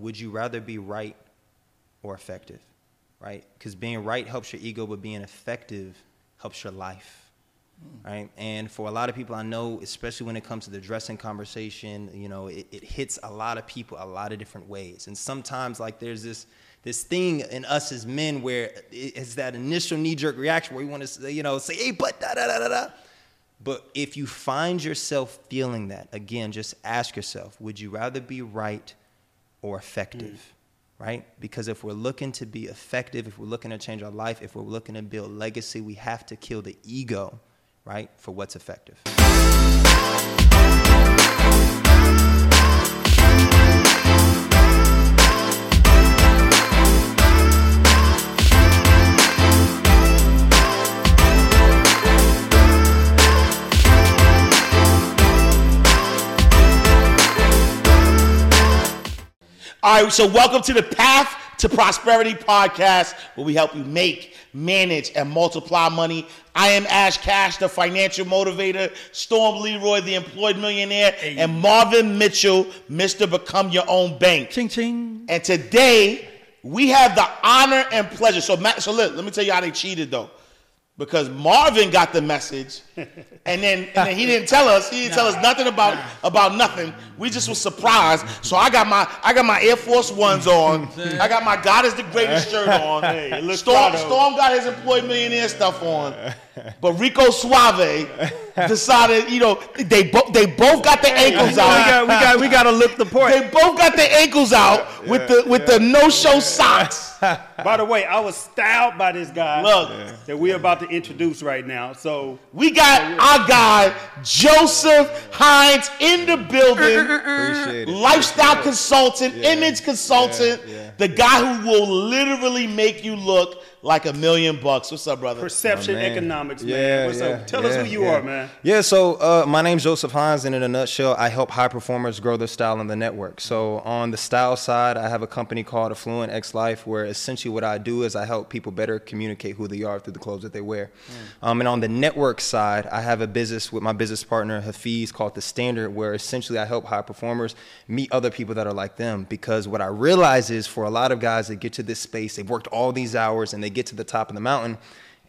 would you rather be right or effective? Right? Because being right helps your ego, but being effective helps your life hmm. right? And for a lot of people I know, especially when it comes to the dressing conversation, you know, it, it, hits a lot of people a lot of different ways. And sometimes like there's this this thing in us as men where it's that initial knee-jerk reaction where we want to say, you know, say, hey, but da da da da da. But if you find yourself feeling that, again, just ask yourself, would you rather be right or effective? Mm right? Because if we're looking to be effective, if we're looking to change our life, if we're looking to build legacy, we have to kill the ego right, for what's effective. All right, so welcome to the Path to Prosperity podcast, where we help you make, manage, and multiply money. I am Ash Cash, the financial motivator, Storm Leroy, the employed millionaire, hey. and Marvin Mitchell, Mr. Become Your Own Bank. Ching ching. And today, we have the honor and pleasure. So, so look, let me tell you how they cheated, though because Marvin got the message, and then and then he didn't tell us. He didn't nah, tell us nothing about nah. about nothing. We just was surprised. So I got my I got my Air Force Ones on. I got my God is the greatest shirt on. Hey, Storm, Storm got his employee millionaire stuff on. But Rico Suave decided, you know, they both they both got their ankles out. We got we got we got to look the part. They both got their ankles out yeah, with the with yeah. the no show socks. by the way, I was styled by this guy. Look, yeah. that we're about to introduce right now. So we got our guy Joseph Hines in the building. Uh, uh, uh, Appreciate it. Lifestyle consultant, image consultant, the guy who will literally make you look like a million bucks. What's up, brother? Perception economics, Yeah, What's yeah, up? Tell yeah, us who you are, man. Yeah, so uh, my name's Joseph Hines, and in a nutshell, I help high performers grow their style in the network. So on the style side, I have a company called Affluent X Life, where essentially what I do is I help people better communicate who they are through the clothes that they wear. Mm. Um, and on the network side, I have a business with my business partner Hafiz called The Standard, where essentially I help high performers meet other people that are like them. Because what I realize is for a lot of guys that get to this space, they've worked all these hours and they get to the top of the mountain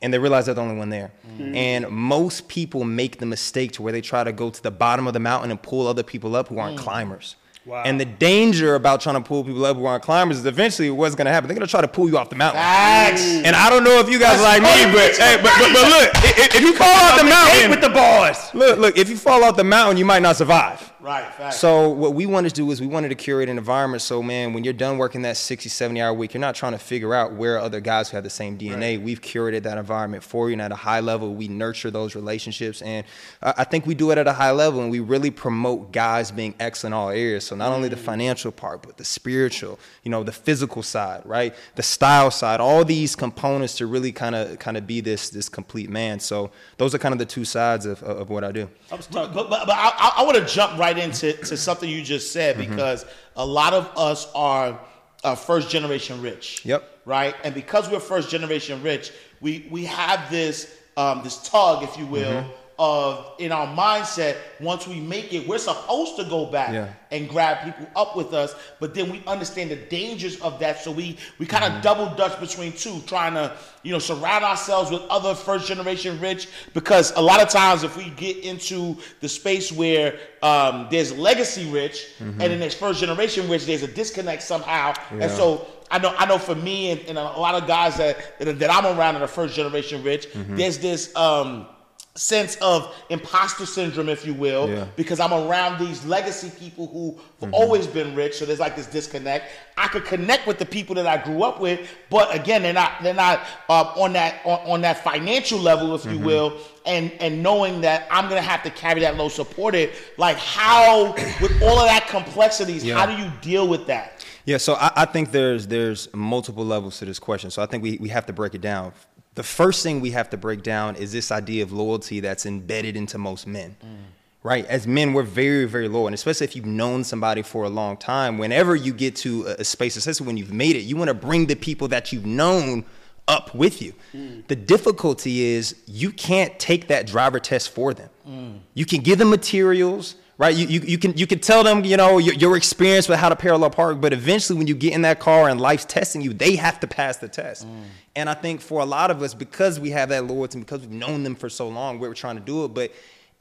and they realize they're the only one there. Mm-hmm. And most people make the mistake to where they try to go to the bottom of the mountain and pull other people up who aren't mm. climbers. Wow. And the danger about trying to pull people up who aren't climbers is eventually what's going to happen. They're going to try to pull you off the mountain. Facts. And I don't know if you guys That's like me, but, hey, but, but, but look, if, if you fall off the mountain with the boys, look, look, if you fall off the mountain, you might not survive. Right, fact. So what we wanted to do is we wanted to curate an environment so man, when you're done working that 60, 70 hour week, you're not trying to figure out where other guys who have the same DNA. Right. We've curated that environment for you and at a high level, we nurture those relationships. And I think we do it at a high level and we really promote guys being excellent in all areas. So not mm. only the mm. financial part, but the spiritual, you know, the physical side, right? The style side, all these components to really kind of kind of be this this complete man. So those are kind of the two sides of, of what I do. I but, but, but I, I want to jump right right into to something you just said mm-hmm. because a lot of us are uh, first generation rich. Yep. Right, and because we're first generation rich, we we have this um, this tug, if you will. Mm-hmm of in our mindset once we make it we're supposed to go back yeah. and grab people up with us but then we understand the dangers of that so we we kind of mm-hmm. double dutch between two trying to you know surround ourselves with other first generation rich because a lot of times if we get into the space where um, there's legacy rich mm-hmm. and then there's first generation rich there's a disconnect somehow yeah. and so I know, I know. For me and, and, a lot of guys that that I'm around that are first generation rich, mm-hmm. there's this um, sense of imposter syndrome, if you will, yeah. because I'm around these legacy people who've mm-hmm. always been rich. So there's like this disconnect. I could connect with the people that I grew up with, but again, they're not they're not uh, on that on, on, that financial level, if mm-hmm. you will. And and knowing that I'm gonna have to carry that load supported, like how with all of that complexities, yeah. how do you deal with that? Yeah, so I, I think there's there's multiple levels to this question. So I think we, we have to break it down the first thing we have to break down is this idea of loyalty that's embedded into most men. Mm. Right? As men, we're very, very loyal. And especially if you've known somebody for a long time, whenever you get to a space, especially when you've made it, you want to bring the people that you've known up with you. Mm. The difficulty is you can't take that driver test for them. Mm. You can give them materials, right? You, you, you can you can tell them, you know, your, your, experience with how to parallel park, but eventually when you get in that car and life's testing you, they have to pass the test. Mm. And I think for a lot of us, because we have that loyalty, and because we've known them for so long, we're trying to do it, but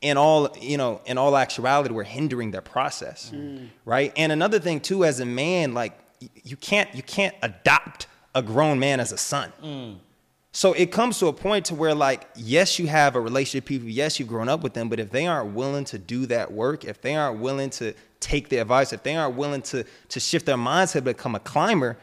in all you know, in all actuality, we're hindering their process, mm. right? And another thing too, as a man, like you can't you can't adopt a grown man as a son. Mm so it comes to a point to where like yes you have a relationship with people yes you've grown up with them but if they aren't willing to do that work if they aren't willing to take the advice if they aren't willing to to shift their mindset to become a climber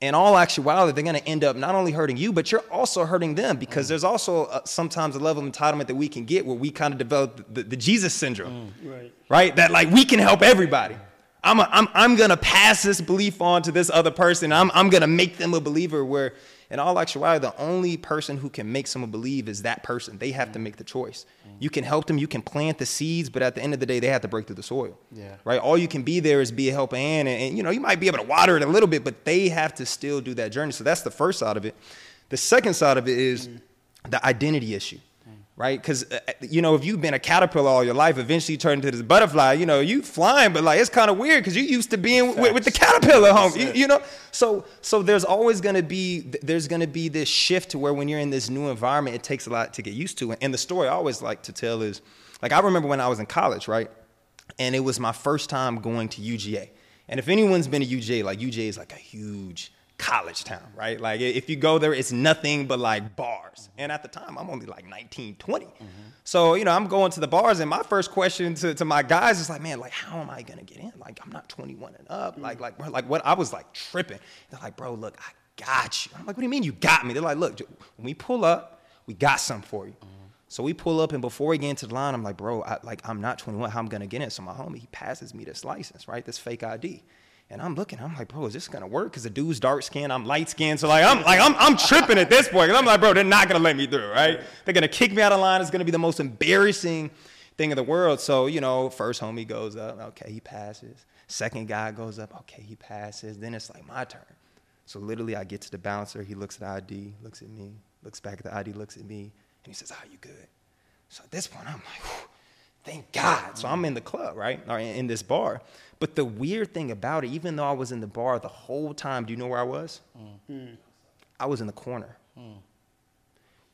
in all actuality they're going to end up not only hurting you but you're also hurting them because mm. there's also a, sometimes a level of entitlement that we can get where we kind of develop the, the jesus syndrome mm. right right that like we can help everybody I'm, a, I'm, I'm going to pass this belief on to this other person. I'm, I'm going to make them a believer where in all actuality, the only person who can make someone believe is that person. They have mm-hmm. to make the choice. Mm-hmm. You can help them, you can plant the seeds, but at the end of the day, they have to break through the soil. Yeah. Right? All you can be there is be a helping hand, and, and you know, you might be able to water it a little bit, but they have to still do that journey. So that's the first side of it. The second side of it is mm-hmm. the identity issue right? Because uh, uh, you know, if you've been a caterpillar all your life, eventually you turn into this butterfly. You know, you flying, but like it's kind of weird because you used to being with, with, the caterpillar home. You, you, know, so so there's always going to be there's going to be this shift to where when you're in this new environment, it takes a lot to get used to. And the story I always like to tell is, like I remember when I was in college, right, and it was my first time going to UGA. And if anyone's been to UGA, like UGA is like a huge college town, right? Like if you go there, it's nothing but like bars. And at the time, I'm only like 19, 20. Mm-hmm. So, you know, I'm going to the bars, and my first question to, to my guys is like, man, like, how am I gonna get in? Like, I'm not 21 and up. Mm-hmm. Like, like, like what? I was like tripping. They're like, bro, look, I got you. I'm like, what do you mean you got me? They're like, look, when we pull up, we got something for you. Mm-hmm. So we pull up, and before we get into the line, I'm like, bro, I, like, I'm not 21. How I'm gonna get in? So my homie, he passes me this license, right? This fake ID. And I'm looking, I'm like, bro, is this gonna work? Because the dude's dark skinned, I'm light skinned. So like I'm like I'm I'm tripping at this point. Cause I'm like, bro, they're not gonna let me through, right? They're gonna kick me out of line. It's gonna be the most embarrassing thing in the world. So, you know, first homie goes up, okay, he passes. Second guy goes up, okay, he passes. Then it's like my turn. So literally I get to the bouncer, he looks at the ID, looks at me, looks back at the ID, looks at me, and he says, Are you good? So at this point, I'm like, Whew thank God. So I'm in the club, right? Or in this bar. But the weird thing about it, even though I was in the bar the whole time, do you know where I was? Mm. I was in the corner. Mm.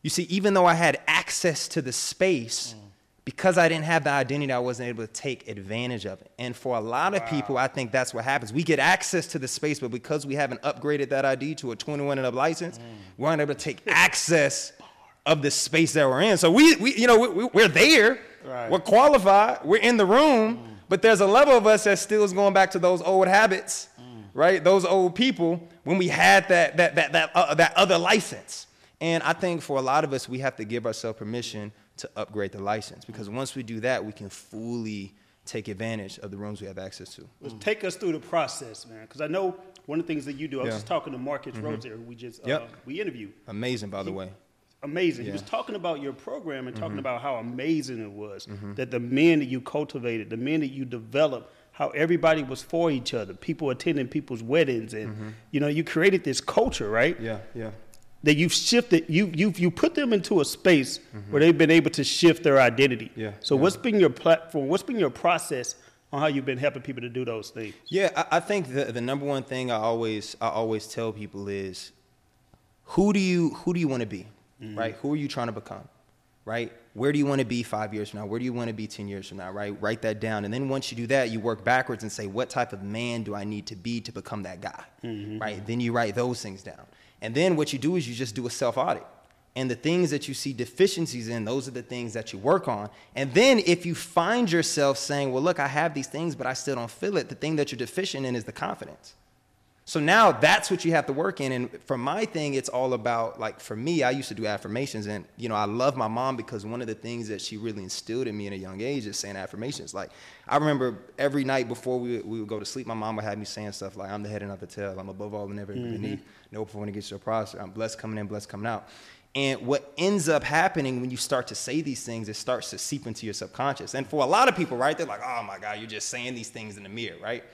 You see, even though I had access to the space, mm. because I didn't have the identity, I wasn't able to take advantage of it. And for a lot of people, I think that's what happens. We get access to the space, but because we haven't upgraded that ID to a 21 and up license, we aren't able to take access of the space that we're in. So we, we you know, we, we're there Right. We're qualified. We're in the room, mm. but there's a level of us that still is going back to those old habits, mm. right? Those old people when we had that that that that uh, that other license. And I think for a lot of us, we have to give ourselves permission to upgrade the license because once we do that, we can fully take advantage of the rooms we have access to. Well, take us through the process, man, because I know one of the things that you do. I was yeah. just talking to Marcus mm-hmm. Rose here, we just uh, yep. we interviewed. Amazing, by the way amazing. Yeah. He was talking about your program and talking mm-hmm. about how amazing it was mm-hmm. that the men that you cultivated, the men that you developed, how everybody was for each other, people attending people's weddings, and mm-hmm. you know, you created this culture, right? Yeah, yeah. That you've shifted, you you you put them into a space mm-hmm. where they've been able to shift their identity. Yeah. So yeah. what's been your platform? What's been your process on how you've been helping people to do those things? Yeah, I, I think the the number one thing I always I always tell people is, who do you who do you want to be? Mm-hmm. right? Who are you trying to become, right? Where do you want to be five years from now? Where do you want to be 10 years from now, right? Write that down. And then once you do that, you work backwards and say, what type of man do I need to be to become that guy, mm-hmm. right? Then you write those things down. And then what you do is you just do a self audit. And the things that you see deficiencies in, those are the things that you work on. And then if you find yourself saying, well, look, I have these things, but I still don't feel it, the thing that you're deficient in is the confidence. So now that's what you have to work in. And for my thing, it's all about like for me, I used to do affirmations, and you know, I love my mom because one of the things that she really instilled in me in a young age is saying affirmations. Like I remember every night before we, we would go to sleep, my mom would have me saying stuff like, "I'm the head and not the tail. I'm above all and never mm-hmm. beneath. No performing against your prosper. I'm blessed coming in, blessed coming out." And what ends up happening when you start to say these things, it starts to seep into your subconscious. And for a lot of people, right, they're like, "Oh my God, you're just saying these things in the mirror," right?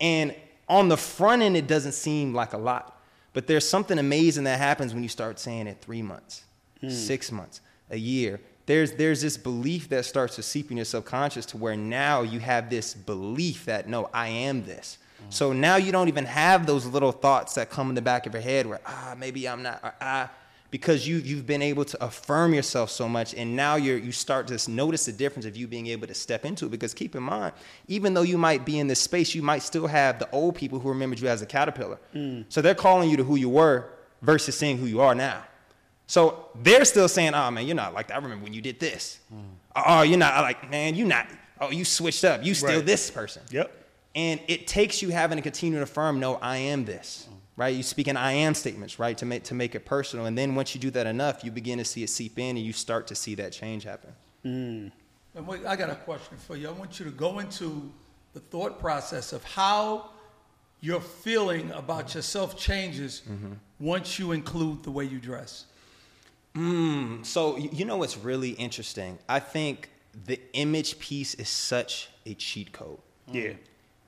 And on the front end, it doesn't seem like a lot. But there's something amazing that happens when you start saying it three months, mm. six months, a year. there's there's this belief that starts to seep in your subconscious to where now you have this belief that no, I am this. Mm. So now you don't even have those little thoughts that come in the back of your head where ah maybe I'm not or, ah because you you've been able to affirm yourself so much and now you're you start to notice the difference of you being able to step into it. Because keep in mind even though you might be in this space you might still have the old people who remembered you as a caterpillar. Mm. so they're calling you to who you were versus seeing who you are now. So they're still saying oh man you're not like that. I remember when you did this. Mm. oh you're not like man you're not oh you switched up. You still right. this person. Yep. And it takes you having to continue to affirm no i am this. Mm right? You speak in I am statements, right, to make, to make it personal. And then once you do that enough, you begin to see it seep in and you start to see that change happen. Mm. And wait, I got a question for you. I want you to go into the thought process of how your feeling about yourself changes mm-hmm. once you include the way you dress. Mm, so, you know what's really interesting? I think the image piece is such a cheat code. Yeah.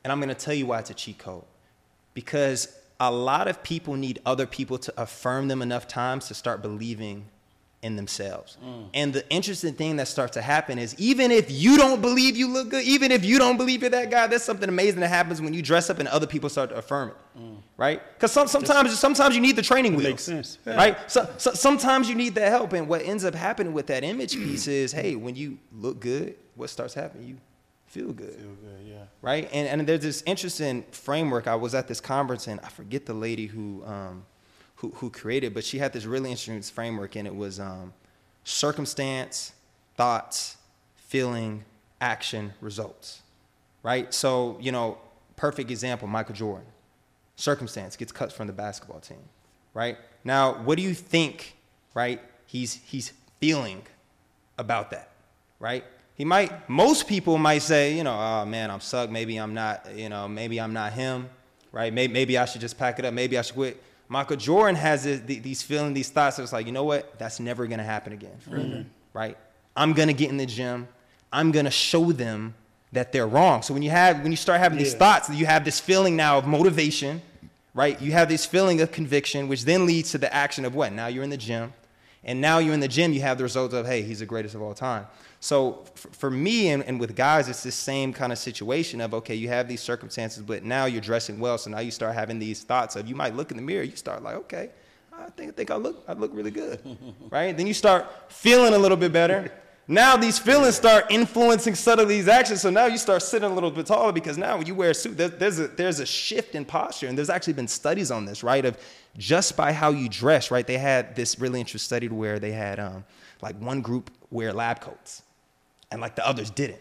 And I'm going to tell you why it's a cheat code. Because a lot of people need other people to affirm them enough times to start believing in themselves. Mm. And the interesting thing that starts to happen is even if you don't believe you look good, even if you don't believe you're that guy, there's something amazing that happens when you dress up and other people start to affirm it. Mm. Right? Because some, sometimes sometimes you need the training wheels. Makes sense. Yeah. Right? So, so sometimes you need that help. And what ends up happening with that image piece is, hey, when you look good, what starts happening? You feel good. Feel good, yeah. Right? And, and there's this interesting framework. I was at this conference and I forget the lady who, um, who, who created, but she had this really interesting framework and it was um, circumstance, thoughts, feeling, action, results. Right? So, you know, perfect example, Michael Jordan. Circumstance gets cut from the basketball team. Right? Now, what do you think, right, he's, he's feeling about that? Right? He might, most people might say, you know, oh man, I'm sucked. Maybe I'm not, you know, maybe I'm not him, right? Maybe, maybe I should just pack it up. Maybe I should quit. Michael Jordan has this, these feelings, these thoughts. It's like, you know what? That's never going to happen again, mm-hmm. right? I'm going to get in the gym. I'm going to show them that they're wrong. So when you have, when you start having yeah. these thoughts, you have this feeling now of motivation, right? You have this feeling of conviction, which then leads to the action of what? Now you're in the gym. And now you're in the gym, you have the result of, hey, he's the greatest of all time. So for me and, and with guys, it's the same kind of situation of, okay, you have these circumstances, but now you're dressing well. So now you start having these thoughts of, you might look in the mirror, you start like, okay, I think, I think I look, I look really good, right? Then you start feeling a little bit better. Now these feelings start influencing subtly these actions. So now you start sitting a little bit taller because now when you wear a suit, there's a, there's a shift in posture. And there's actually been studies on this, right? Of just by how you dress, right? They had this really interesting study where they had um, like one group wear lab coats and like the others didn't.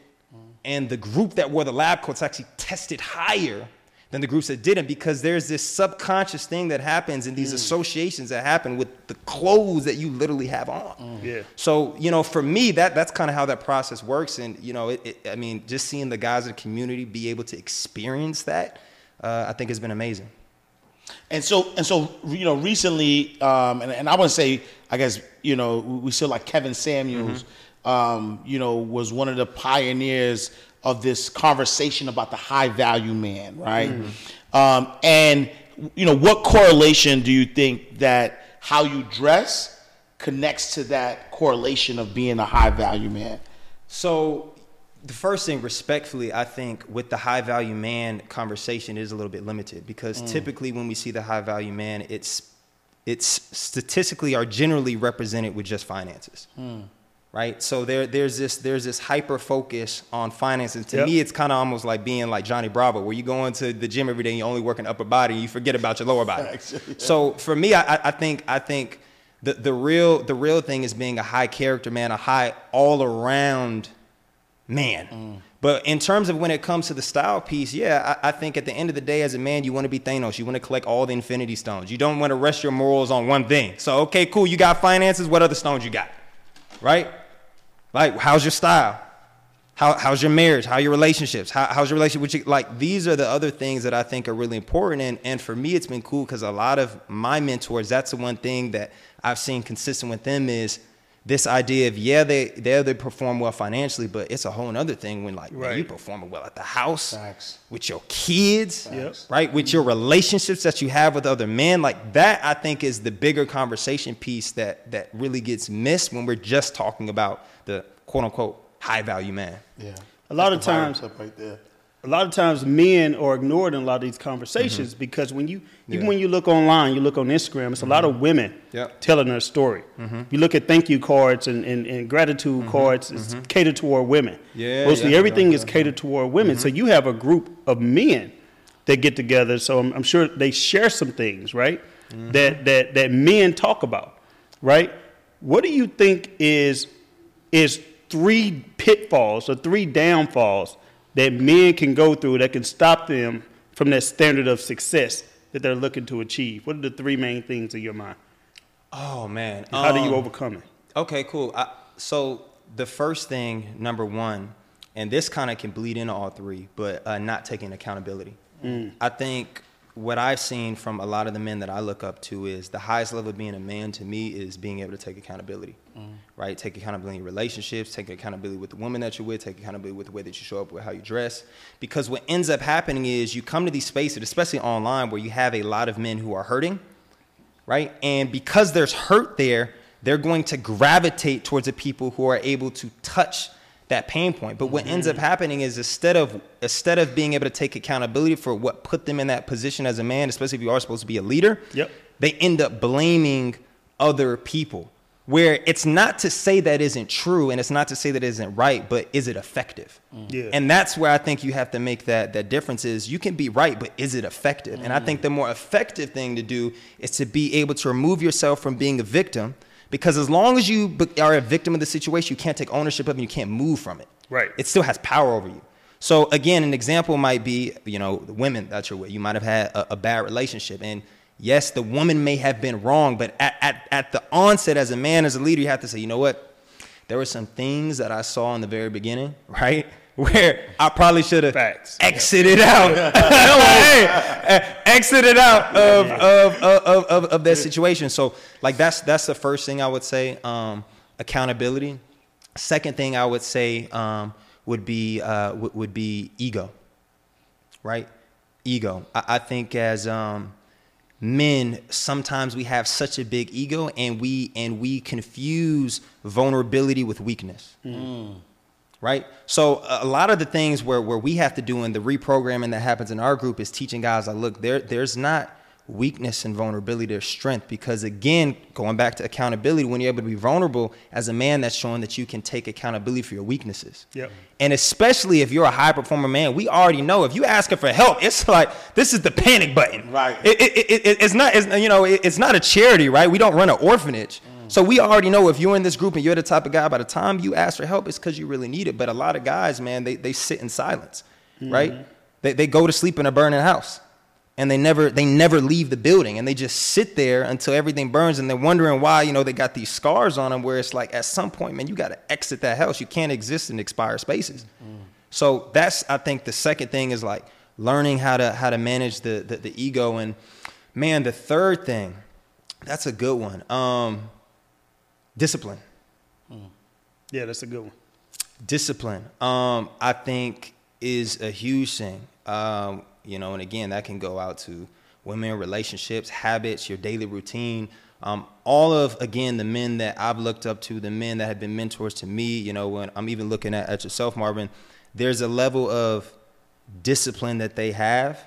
And the group that wore the lab coats actually tested higher than the groups that didn't because there's this subconscious thing that happens in these mm. associations that happen with the clothes that you literally have on. Mm. Yeah. So, you know, for me, that that's kind of how that process works. And, you know, it, it, I mean, just seeing the guys in the community be able to experience that, uh, I think has been amazing. And so, and so, you know, recently, um, and, and I want to say, I guess, you know, we still like Kevin Samuels. Mm-hmm um, you know, was one of the pioneers of this conversation about the high value man, right? Mm-hmm. Um, and you know, what correlation do you think that how you dress connects to that correlation of being a high value man? So the first thing respectfully i think with the high value man conversation is a little bit limited because mm. typically when we see the high value man it's it's statistically are generally represented with just finances mm right? So there, there's this, there's this hyper focus on finances. To yep. me, it's kind of almost like being like Johnny Bravo, where you go into the gym every day and you only work an upper body and you forget about your lower body. yeah. So for me, I, I think, I think the, the real, the real thing is being a high character man, a high all around man. Mm. But in terms of when it comes to the style piece, yeah, I, I, think at the end of the day, as a man, you want to be Thanos. You want to collect all the Infinity Stones. You don't want to rest your morals on one thing. So, okay, cool. You got finances. What other stones you got? Right? Like, how's your style? How, how's your marriage? How your relationships? How, how's your relationship with you? Like, these are the other things that I think are really important. And, and for me, it's been cool because a lot of my mentors, that's the one thing that I've seen consistent with them is this idea of yeah they they they perform well financially, but it's a whole other thing when like man, Right. you performing well at the house Facts. with your kids, Yep. right? With your relationships that you have with other men, like that, I think is the bigger conversation piece that that really gets missed when we're just talking about the quote unquote high value man. Yeah. A lot That's of times- clip right there. a lot of times men are ignored in a lot of these conversations because when you even Mm-hmm. Yeah. Mm-hmm. when you look online, you look on Instagram, it's a lot of women Yep. Mm-hmm. telling their story. You look at thank you cards and, and, and gratitude cards, it's catered toward women. Yeah, Mostly yeah, everything yeah, is yeah. Mm-hmm. catered toward women. So you have a group of men that get together. So I'm, I'm sure they share some things, right? Mm-hmm. That that that men talk about, right? What do you think is is three pitfalls or three downfalls that men can go through that can stop them from that standard of success that they're looking to achieve? What are the three main things in your mind? Oh man, How do you Um, overcome it? Okay, cool. I, so the first thing, number one, and this kind of can bleed into all three, but uh, not taking accountability. I think what I've seen from a lot of the men that I look up to is the highest level of being a man to me is being able to take accountability, mm. right? Take accountability in relationships, take accountability with the woman that you're with, take accountability with the way that you show up, with how you dress. Because what ends up happening is you come to these spaces, especially online, where you have a lot of men who are hurting right? And because there's hurt there, they're going to gravitate towards the people who are able to touch that pain point. But what ends up mm-hmm. happening is instead of instead of being able to take accountability for what put them in that position as a man, especially if you are supposed to be a leader, Yep. they end up blaming other people. Where it's not to say that isn't true and it's not to say that isn't right, but is it effective? Mm. Yeah. And that's where I think you have to make that that difference is you can be right, but is it effective? And I mm. think the more effective thing to do is to be able to remove yourself from being a victim because as long as you are a victim of the situation, you can't take ownership of it and you can't move from it. Right. It still has power over you. So again, an example might be, you know, the women that you're with. You might have had a, a bad relationship and yes, the woman may have been wrong, but at, at, at the onset as a man, as a leader, you have to say, you know what? There were some things that I saw in the very beginning, right? Where I probably should have exited out, Hey, eh, exited out of, of, of, of, of that situation. So, like that's that's the first thing I would say. Um, accountability. Second thing I would say um, would be uh, would, would be ego. Right, ego. I, I think as um, men sometimes we have such a big ego and we and we confuse vulnerability with weakness right so a lot of the things where, where we have to do in the reprogramming that happens in our group is teaching guys like look there there's not weakness and vulnerability there's strength because again going back to accountability when you're able to be vulnerable as a man that's showing that you can take accountability for your weaknesses Yep. and especially if you're a high performer man, we already know if you're asking for help, it's like this is the panic button. Right. It, it, it, it- it's not. It's, you know, it- it's not a charity, right? We don't run an orphanage. So we already know if you're in this group and you're the type of guy. By the time you ask for help, it's because you really need it. But a lot of guys, man, they they sit in silence, right? They they go to sleep in a burning house. And they never they never leave the building and they just sit there until everything burns and they're wondering why, you know, they got these scars on them where it's like at some point, man, you got to exit that house. You can't exist in expired spaces. So that's I think the second thing is like learning how to how to manage the the, the ego and man, the third thing, that's a good one. Um discipline. Yeah, that's a good one. discipline um, i think is a huge thing. Um, you know and again that can go out to women relationships habits your daily routine. Um, all of again the men that i've looked up to the men that have been mentors to me you know when i'm even looking at, at yourself marvin there's a level of discipline that they have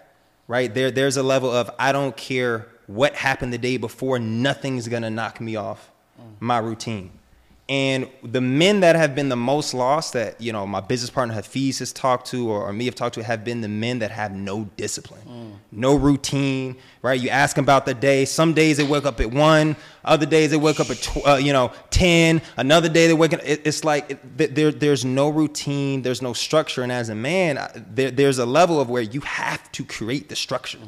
right? There there's a level of i don't care what happened the day before nothing's gonna knock me off my routine and the men that have been the most lost that, you know, my business partner Hafiz has talked to or, or me have talked to have been the men that have no discipline, no routine, right? You ask them about the day. Some days they wake up at one, other days they wake up at, tw- uh, you know, 10, another day they wake up. It, it's like it, there, there's no routine, there's no structure. And as a man, there, there's a level of where you have to create the structure.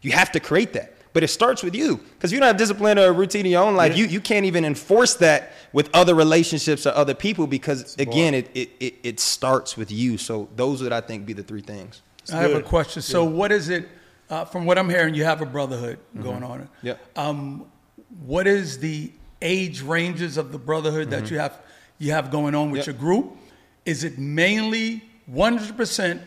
You have to create that. But it starts with you because you don't have discipline or routine in your own life. Yeah. You you can't even enforce that with other relationships or other people because again, it, it, it, it starts with you. So those would I think be the three things. I have a question. So, what is it? Uh, from what I'm hearing, you have a brotherhood going on. Yep. Um, what is the age ranges of the brotherhood mm-hmm. that you have you have going on with yep. your group? Is it mainly 100%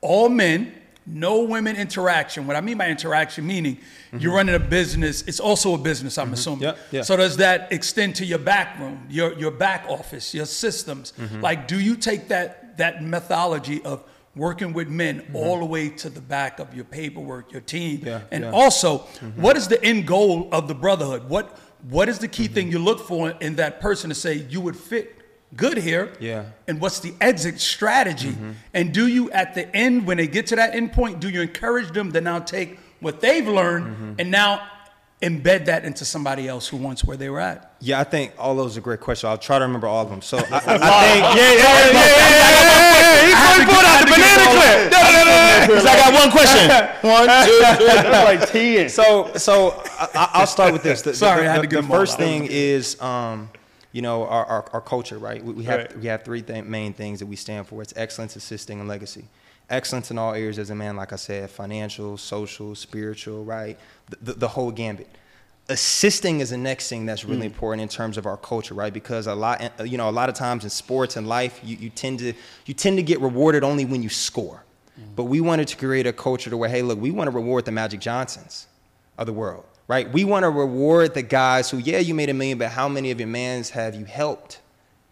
all men, no women interaction? What I mean by interaction, meaning mm-hmm. you're running a business. It's also a business, I'm mm-hmm. assuming. Yep. Yeah. So does that extend to your back room, your your back office, your systems? Mm-hmm. Like, do you take that that methodology of working with men mm-hmm. all the way to the back of your paperwork, your team. Yeah, and yeah. also, mm-hmm. what is the end goal of the brotherhood? What what is the key mm-hmm. thing you look for in that person to say you would fit good here? Yeah. And what's the exit strategy? Mm-hmm. And do you at the end when they get to that end point, do you encourage them to now take what they've learned mm-hmm. and now embed that into somebody else who wants where they were at? Yeah, I think all those are great questions. I'll try to remember all of them. So I, I think, yeah, yeah, yeah, yeah, yeah, yeah, yeah. He pulled out the banana clip. Because I got one question. One, like ten. So, so I, will start with this. The, Sorry, the, I had to the, the first thing is, um, you know, our, our, our culture, right? We, we have right. we have three th- main things that we stand for. It's excellence, assisting, and legacy excellence in all areas as a man, like I said, financial, social, spiritual, right? The, the, the whole gambit. Assisting is the next thing that's really mm. important in terms of our culture, right? Because a lot, you know, a lot of times in sports and life, you, you tend to you tend to get rewarded only when you score. Mm. But we wanted to create a culture to where, hey, look, we want to reward the Magic Johnsons of the world, right? We want to reward the guys who, yeah, you made a million, but how many of your mans have you helped?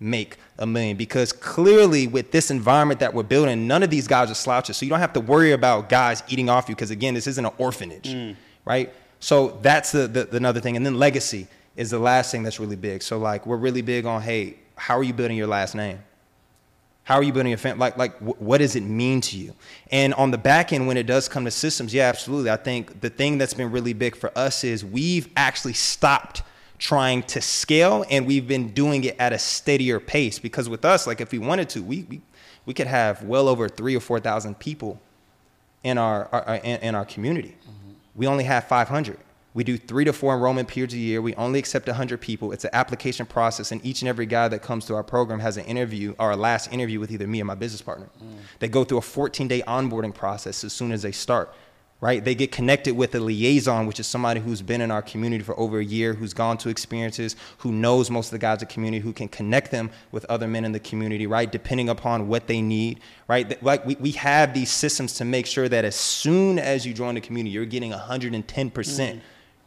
make a million because clearly with this environment that we're building none of these guys are slouches so you don't have to worry about guys eating off you because again this isn't an orphanage mm. right so that's the, the, the, another thing and then legacy is the last thing that's really big so like we're really big on hey how are you building your last name how are you building your family like like what does it mean to you and on the back end when it does come to systems yeah absolutely i think the thing that's been really big for us is we've actually stopped trying to scale and we've been doing it at a steadier pace because with us like if we wanted to we we, we could have well over 3 or 4,000 people in our, our in, in, our community. Mm-hmm. We only have 500. We do 3 to 4 enrollment periods a year. We only accept 100 people. It's an application process and each and every guy that comes to our program has an interview or a last interview with either me or my business partner. Mm. They go through a 14-day onboarding process as soon as they start right? They get connected with a liaison, which is somebody who's been in our community for over a year, who's gone to experiences, who knows most of the guys in the community, who can connect them with other men in the community, right? Depending upon what they need, right? Like we, we have these systems to make sure that as soon as you join the community, you're getting 110%, mm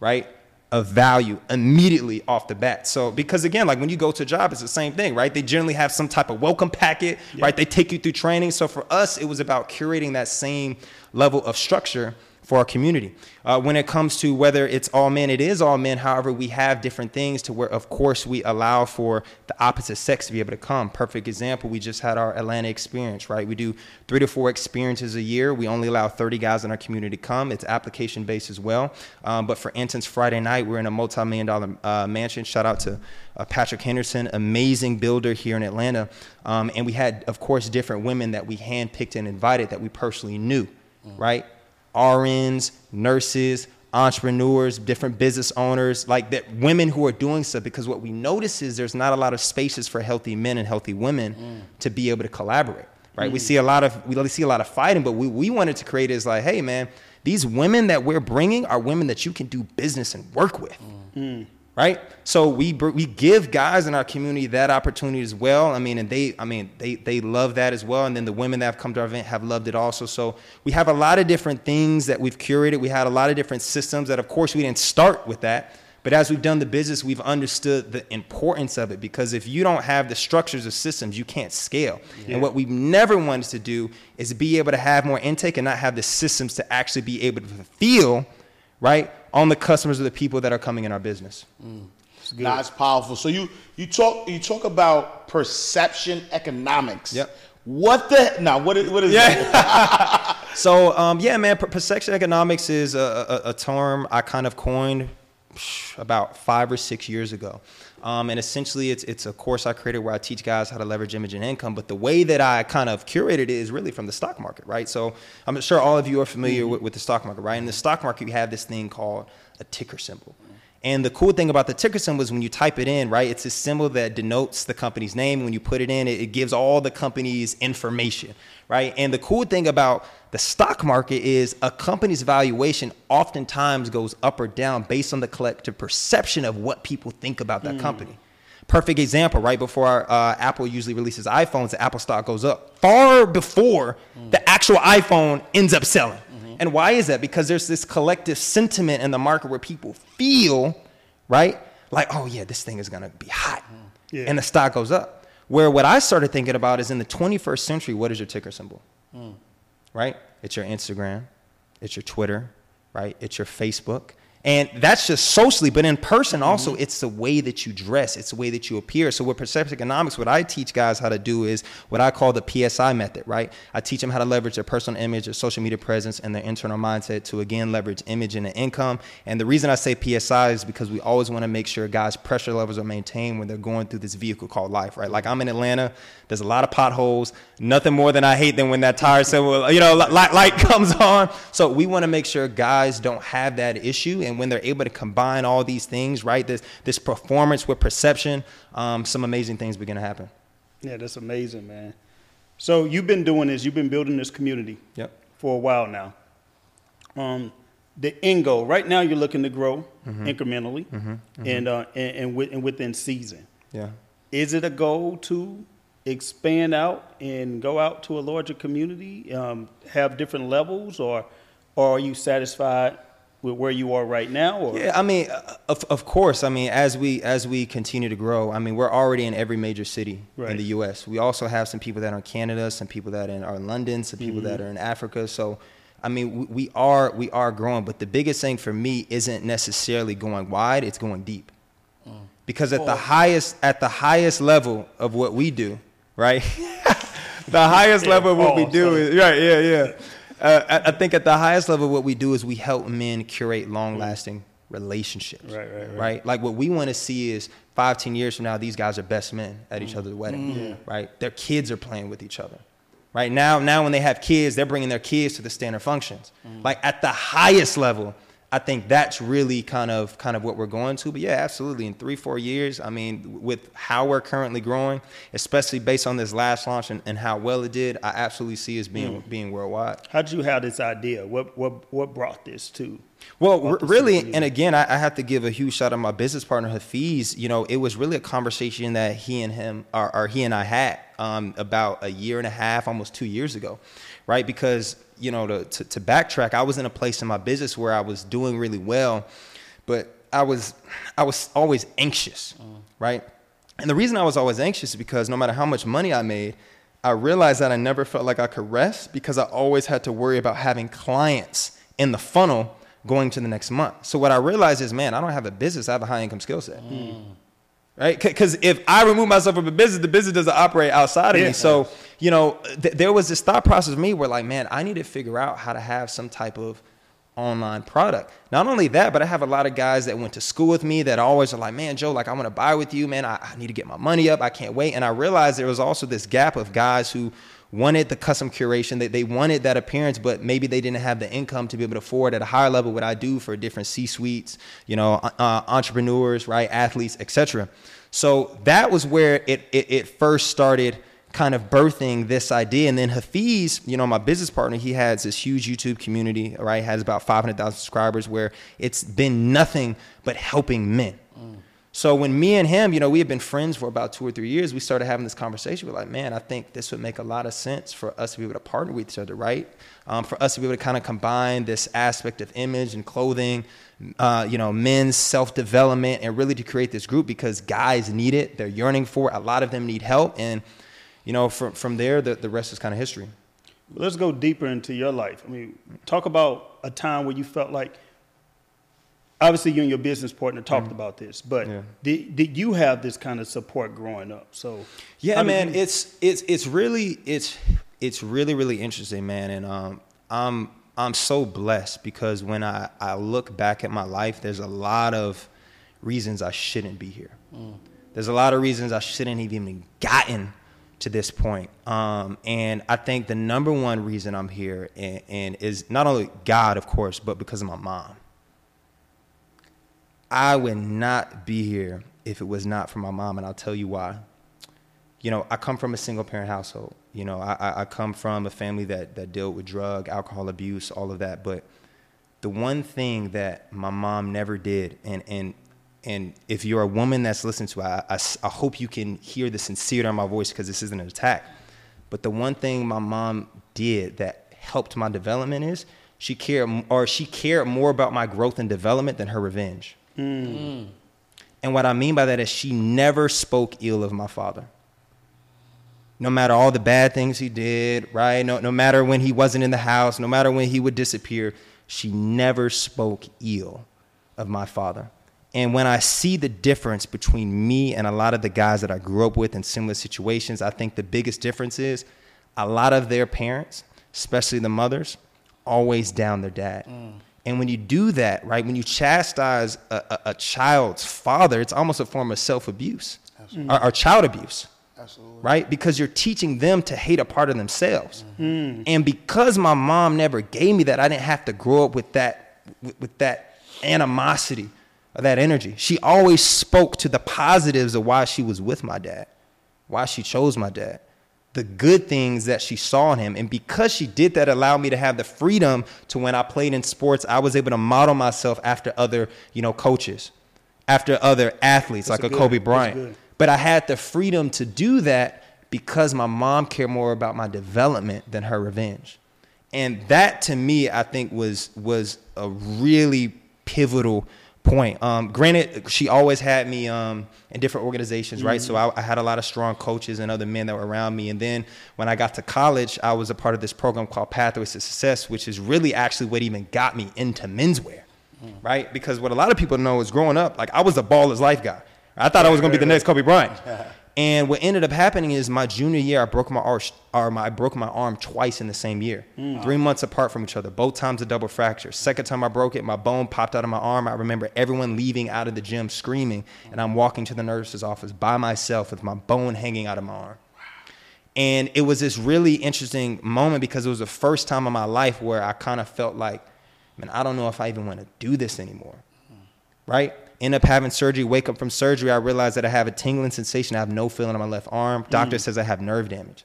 right? of value immediately off the bat. So because again, like when you go to a job, it's the same thing, right? They generally have some type of welcome packet, yeah. right? They take you through training. So for us, it was about curating that same level of structure for our community. Uh, when it comes to whether it's all men, it is all men. However, we have different things to where, of course, we allow for the opposite sex to be able to come. Perfect example, we just had our Atlanta experience, right? We do three to four experiences a year. We only allow 30 guys in our community to come. It's application based as well. Um, but for instance, Friday night, we're in a multi million dollar uh, mansion. Shout out to uh, Patrick Henderson, amazing builder here in Atlanta. Um, and we had, of course, different women that we handpicked and invited that we personally knew, mm. right? RNs, nurses, entrepreneurs, different business owners, like that women who are doing stuff because what we notice is there's not a lot of spaces for healthy men and healthy women mm. to be able to collaborate. Right? Mm. We see a lot of we see a lot of fighting, but we, we wanted to create is like, hey man, these women that we're bringing are women that you can do business and work with. Mm right? So we we give guys in our community that opportunity as well. I mean, and they I mean they they love that as well. And then the women that have come to our event have loved it also. So we have a lot of different things that we've curated. We had a lot of different systems that, of course, we didn't start with that. But as we've done the business, we've understood the importance of it because if you don't have the structures of systems, you can't scale. Yeah. And what we've never wanted to do is be able to have more intake and not have the systems to actually be able to feel right, on the customers of the people that are coming in our business. Mm. Nah, it's powerful. So you you talk you talk about perception economics. Yep. What the now? What is what is yeah. that? so um, yeah, man. Perception economics is a, a, a term I kind of coined about five or six years ago. Um, and essentially, it's it's a course I created where I teach guys how to leverage image and income. But the way that I kind of curated it is really from the stock market, right? So I'm sure all of you are familiar with, with the stock market, right? In the stock market, you have this thing called a ticker symbol. And the cool thing about the ticker symbol is when you type it in, right, it's a symbol that denotes the company's name. When you put it in, it, it gives all the company's information, right? And the cool thing about the stock market is a company's valuation oftentimes goes up or down based on the collective perception of what people think about that mm. company. Perfect example, right before uh, Apple usually releases iPhones, the Apple stock goes up far before mm. the actual iPhone ends up selling. Mm-hmm. And why is that? Because there's this collective sentiment in the market where people feel, right, like, oh yeah, this thing is gonna be hot, mm. yeah. and the stock goes up. Where what I started thinking about is in the 21st century, what is your ticker symbol? Mm. Right? It's your Instagram, it's your Twitter, right? It's your Facebook and that's just socially, but in person also, mm-hmm. it's the way that you dress, it's the way that you appear. So with perception economics, what I teach guys how to do is what I call the PSI method, right? I teach them how to leverage their personal image, their social media presence, and their internal mindset to again leverage image and income. And the reason I say PSI is because we always want to make sure guys' pressure levels are maintained when they're going through this vehicle called life, right? Like I'm in Atlanta, there's a lot of potholes. Nothing more than I hate than when that tire said, well, you know, light, light comes on. So we want to make sure guys don't have that issue. And when they're able to combine all these things, right, this this performance with perception, um, some amazing things begin to happen. Yeah, that's amazing, man. So you've been doing this. You've been building this community. Yep. For a while now. Um, the end goal right now, you're looking to grow mm-hmm. incrementally, mm-hmm. Mm-hmm. and uh, and, and, with, and within season. Yeah. Is it a goal to expand out and go out to a larger community, um, have different levels, or, or are you satisfied where you are right now? Or? Yeah, I mean, uh, of, of course. I mean, as we as we continue to grow, I mean, we're already in every major city right. in the U.S. We also have some people that are in Canada, some people that are in London, some people mm-hmm. that are in Africa. So, I mean, we, we are we are growing, but the biggest thing for me isn't necessarily going wide; it's going deep. Mm. Because at oh. the highest at the highest level of what we do, right? the highest yeah, level of what we do is right. Yeah, yeah. Uh, I, think at the highest level, what we do is we help men curate long-lasting relationships. Right, right, right. Right. Like what we want to see is five, ten years from now, these guys are best men at each mm. other's wedding. Mm. Right. Their kids are playing with each other. Right now, now when they have kids, they're bringing their kids to the standard functions. Mm. Like at the highest level, I think that's really kind of kind of what we're going to. But yeah, absolutely. In three, four years, I mean, with how we're currently growing, especially based on this last launch and, and how well it did, I absolutely see us being mm. being worldwide. How did you have this idea? What what what brought this to? Well, r- really, and again, I, I, have to give a huge shout out to my business partner Hafiz. You know, it was really a conversation that he and him, or, or he and I had um, about a year and a half, almost two years ago, right? Because you know, to, to, to backtrack, I was in a place in my business where I was doing really well, but I was I was always anxious, mm. right? And the reason I was always anxious is because no matter how much money I made, I realized that I never felt like I could rest because I always had to worry about having clients in the funnel going to the next month. So what I realized is, man, I don't have a business, I have a high income skill set. Mm right? Because if I remove myself from a business, the business doesn't operate outside of yeah. me. So, you know, th- there was this thought process of me where, like, man, I need to figure out how to have some type of online product. Not only that, but I have a lot of guys that went to school with me that always are like, man, Joe, like, I want to buy with you, man. I, I need to get my money up. I can't wait. And I realized there was also this gap of guys who wanted the custom curation they, they wanted that appearance but maybe they didn't have the income to be able to afford at a higher level what i do for different c-suites you know uh, uh entrepreneurs right athletes etc so that was where it, it, it first started kind of birthing this idea. And then Hafiz, you know, my business partner, he has this huge YouTube community, right? Has about 500,000 subscribers where it's been nothing but helping men. So when me and him, you know, we had been friends for about two or three years, we started having this conversation. We're like, man, I think this would make a lot of sense for us to be able to partner with each other, right? Um, for us to be able to kind of combine this aspect of image and clothing, uh, you know, men's self development, and really to create this group because guys need it. They're yearning for it. A lot of them need help. And, you know, from, from there, the, the rest is kind of history. Let's go deeper into your life. I mean, talk about a time where you felt like obviously you and your business partner talked mm about this, but yeah. did, did you have this kind of support growing up? So yeah, man, you... it's it's it's really it's it's really really interesting, man, and um, I'm I'm so blessed because when I I look back at my life, there's a lot of reasons I shouldn't be here. Mm. There's a lot of reasons I shouldn't have even gotten to this point. Um, and I think the number one reason I'm here and, and is not only God, of course, but because of my mom. I would not be here if it was not for my mom, and I'll tell you why. You know, I come from a single parent household. You know, I, I come from a family that, that dealt with drug, alcohol abuse, all of that. But the one thing that my mom never did, and, and, and if you're a woman that's listening to it, I, I, I hope you can hear the sincerity in my voice because this isn't an attack. But the one thing my mom did that helped my development is she cared, or she cared more about my growth and development than her revenge. Mm. And what I mean by that is she never spoke ill of my father. No matter all the bad things he did, right? No, no matter when he wasn't in the house, no matter when he would disappear, she never spoke ill of my father. And when I see the difference between me and a lot of the guys that I grew up with in similar situations, I think the biggest difference is a lot of their parents, especially the mothers, always down their dad. Mm. And when you do that, right, when you chastise a, a, a child's father, it's almost a form of self abuse or, or, child abuse. Absolutely. Right? Because you're teaching them to hate a part of themselves. Mm-hmm. And because my mom never gave me that, I didn't have to grow up with that, with, with that animosity or that energy. She always spoke to the positives of why she was with my dad, why she chose my dad the good things that she saw in him. And because she did that, allowed me to have the freedom to when I played in sports, I was able to model myself after other, you know, coaches, after other athletes That's like a, good, Kobe Bryant. But I had the freedom to do that because my mom cared more about my development than her revenge. And that to me, I think was was a really pivotal point. Um, granted, she always had me um, in different organizations, mm-hmm. right? So I, I, had a lot of strong coaches and other men that were around me. And then when I got to college, I was a part of this program called Pathways to Success, which is really actually what even got me into menswear, mm-hmm. right? Because what a lot of people know is growing up, like I was a baller's life guy. I thought I was going to be the next Kobe Bryant. And what ended up happening is my junior year, I broke my arm, or my, I broke my arm twice in the same year, mm. three months apart from each other. Both times a double fracture. Second time I broke it, my bone popped out of my arm. I remember everyone leaving out of the gym screaming, and I'm walking to the nurse's office by myself with my bone hanging out of my arm. And it was this really interesting moment because it was the first time in my life where I kind of felt like, man, I don't know if I even want to do this anymore. Right? End up having surgery, wake up from surgery, I realize that I have a tingling sensation. I have no feeling on my left arm. Doctor mm. says I have nerve damage.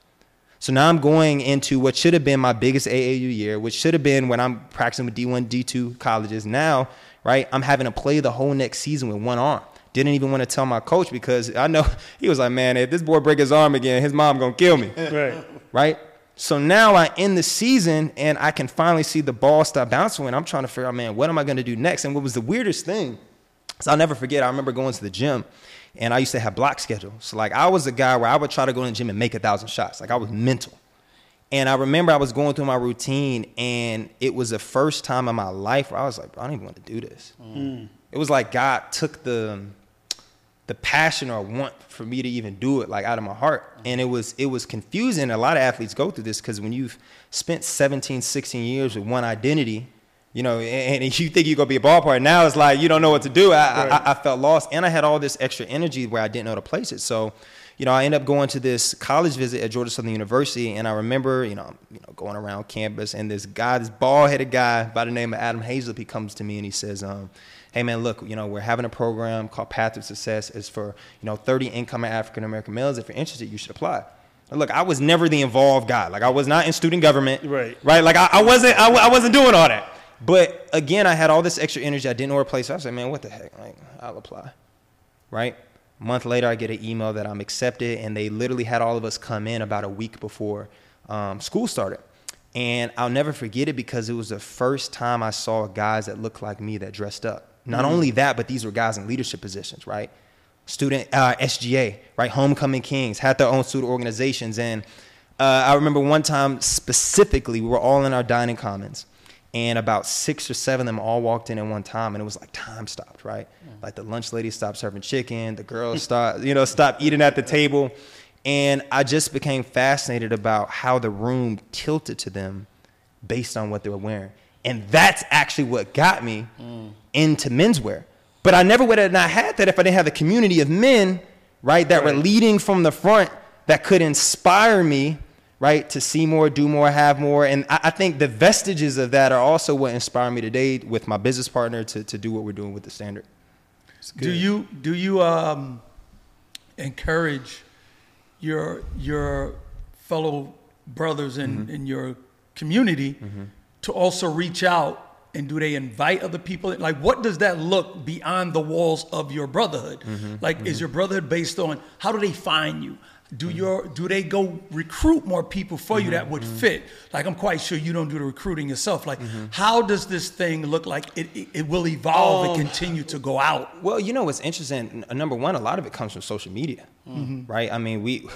So now I'm going into what should have been my biggest AAU year, which should have been when I'm practicing with D1, D2 colleges. Now, right, I'm having to play the whole next season with one arm. Didn't even want to tell my coach because I know he was like, man, if this boy break his arm again, his mom gonna kill me. right. Right. So now I end the season and I can finally see the ball stop bouncing and I'm trying to figure out, man, what am I gonna do next? And what was the weirdest thing so I'll never forget, I remember going to the gym and I used to have block schedule. So like I was a guy where I would try to go to the gym and make a thousand shots. Like I was mental. And I remember I was going through my routine and it was the first time in my life where I was like, I don't even want to do this. Mm. It was like God took the the passion or want for me to even do it like out of my heart. And it was it was confusing. A lot of athletes go through this because when you've spent 17, 16 years with one identity, you know, and, and you think you're gonna be a ball player. Now it's like you don't know what to do. I, right. I, I, felt lost, and I had all this extra energy where I didn't know to place it. So, you know, I ended up going to this college visit at Georgia Southern University, and I remember, you know, you know, going around campus, and this guy, this bald-headed guy by the name of Adam Hazlett, he comes to me and he says, um, "Hey man, look, you know, we're having a program called Path to Success. It's for you know 30 incoming African American males. If you're interested, you should apply." Look, I was never the involved guy. Like I was not in student government. Right. Right. Like I, I wasn't. I, I wasn't doing all that. But again, I had all this extra energy. I didn't know where to place. I said, man, what the heck? Like, I'll apply. Right? A month later, I get an email that I'm accepted, and they literally had all of us come in about a week before um, school started. And I'll never forget it because it was the first time I saw guys that looked like me that dressed up. Not mm-hmm. only that, but these were guys in leadership positions, right? Student uh, SGA, right? Homecoming Kings had their own student organizations. And uh, I remember one time specifically, we were all in our dining commons and about six or seven of them all walked in at one time and it was like time stopped right mm. like the lunch lady stopped serving chicken the girls stopped you know stopped eating at the table and i just became fascinated about how the room tilted to them based on what they were wearing and that's actually what got me mm. into menswear but i never would have not had that if i didn't have the community of men right that right. were leading from the front that could inspire me right? To see more, do more, have more. And I, I, think the vestiges of that are also what inspired me today with my business partner to, to do what we're doing with the standard. Do you do you um, encourage your your fellow brothers in, Mm-hmm. in your community to also reach out and do they invite other people like what does that look beyond the walls of your brotherhood Mm-hmm. like is your brotherhood based on how do they find you do Mm-hmm. your do they go recruit more people for you that would fit like i'm quite sure you don't do the recruiting yourself like Mm-hmm. how does this thing look like it, it, it will evolve Um, and continue to go out Well, you know what's interesting? Number one, a lot of it comes from social media, right? I mean, we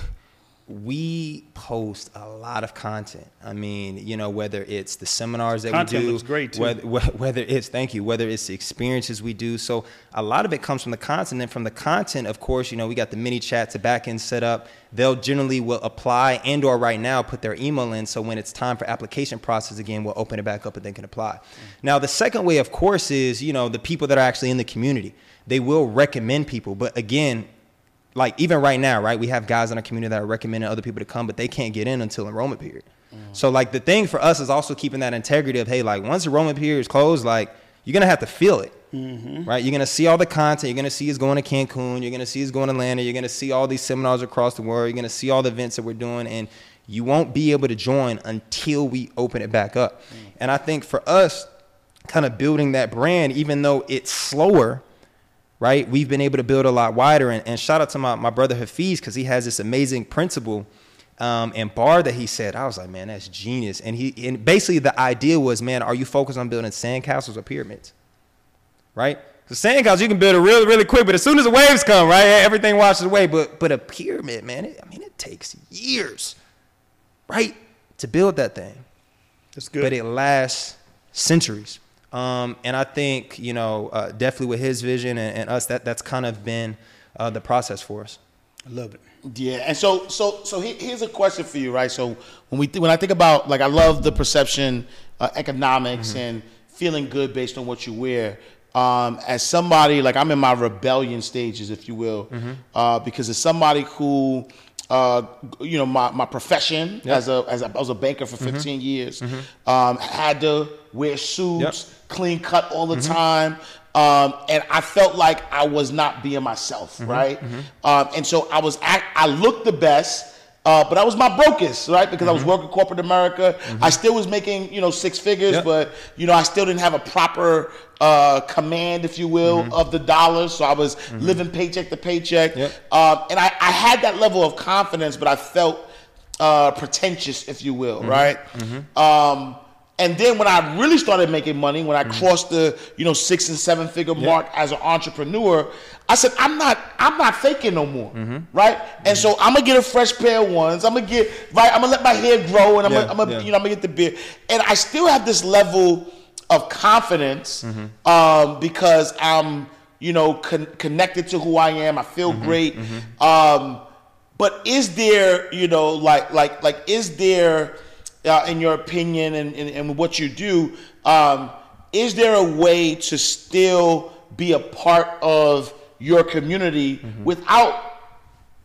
we post a lot of content. I mean, you know, whether it's the seminars that Content we do, looks great, too. Whether, whether it's thank you, whether it's the experiences we do. So a lot of it comes from the content, and from the content, of course, you know, we got the ManyChats, the back end set up. They'll generally will apply and or right now put their email in. So when it's time for application process again, we'll open it back up and they can apply. Mm. Now the second way, of course, is you know the people that are actually in the community. They will recommend people, but again, like even right now, right? We have guys in our community that are recommending other people to come, but they can't get in until enrollment period. Mm. So like the thing for us is also keeping that integrity of hey, like once enrollment period is closed, like you're gonna have to feel it, mm-hmm. right? You're gonna see all the content. You're gonna see us going to Cancun. You're gonna see us going to Atlanta. You're gonna see all these seminars across the world. You're gonna see all the events that we're doing, and you won't be able to join until we open it back up. Mm. And I think for us, kind of building that brand, even though it's slower right? We've been able to build a lot wider. And, and shout out to my, my brother Hafiz because he has this amazing principle um, and bar that he said. I was like, man, that's genius. And he and basically the idea was, man, are you focused on building sandcastles or pyramids? Right? The sandcastles you can build it really, really quick, but as soon as the waves come, right, everything washes away. But but a pyramid, man, it, I mean, it takes years, right, to build that thing That's good. but it lasts centuries. Um, and I think you know uh, definitely with his vision and, and us that that's kind of been uh, the process for us. I love it. Yeah, and so so so he- here's a question for you, right? So when we th- when I think about like I love the perception, uh, economics, and feeling good based on what you wear. Um, as somebody like I'm in my rebellion stages, if you will, uh, because as somebody who, uh, you know, my, my profession as a as a, I was a banker for 15 years, um, had to wear suits, clean cut all the time. Um, and I felt like I was not being myself, right? Um, and so I was, act, I looked the best, uh, but I was my brokest, right? Because I was working corporate America. I still was making, you know, six figures, Yep. but you know, I still didn't have a proper uh, command, if you will, of the dollars. So I was living paycheck to paycheck, Yep. um, and I, I had that level of confidence, but I felt uh, pretentious, if you will, right? Um, and then when I really started making money, when I mm. crossed the you know six and seven figure mark as an entrepreneur, I said I'm not I'm not faking no more, mm-hmm. right? And so mm-hmm. I'm gonna get a fresh pair of ones. I'm gonna get right. I'm gonna let my hair grow, and I'm Yeah, gonna, I'm gonna yeah. you know I'm gonna get the beard, and I still have this level of confidence mm-hmm. um, because I'm you know con- connected to who I am. I feel great. Um, but is there, you know, like like like is there, uh, in your opinion and, and, and what you do, um, is there a way to still be a part of your community without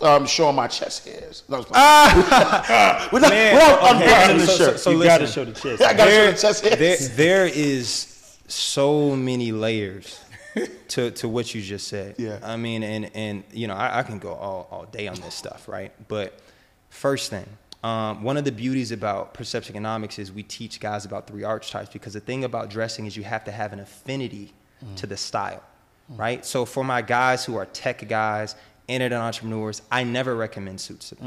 um, showing my chest hairs? That was my- without, Man, without okay, unbuttoning the so- so- shirt. so you got to show the chest. I gotta show the chest hairs. there, there is so many layers to, to what you just said. Yeah. I mean, and, and you know, I, I can go all, all day on this stuff, right? But first thing, um, one of the beauties about perception economics is we teach guys about three archetypes because the thing about dressing is you have to have an affinity to the style, right? So for my guys who are tech guys, internet entrepreneurs, I never recommend suits to them.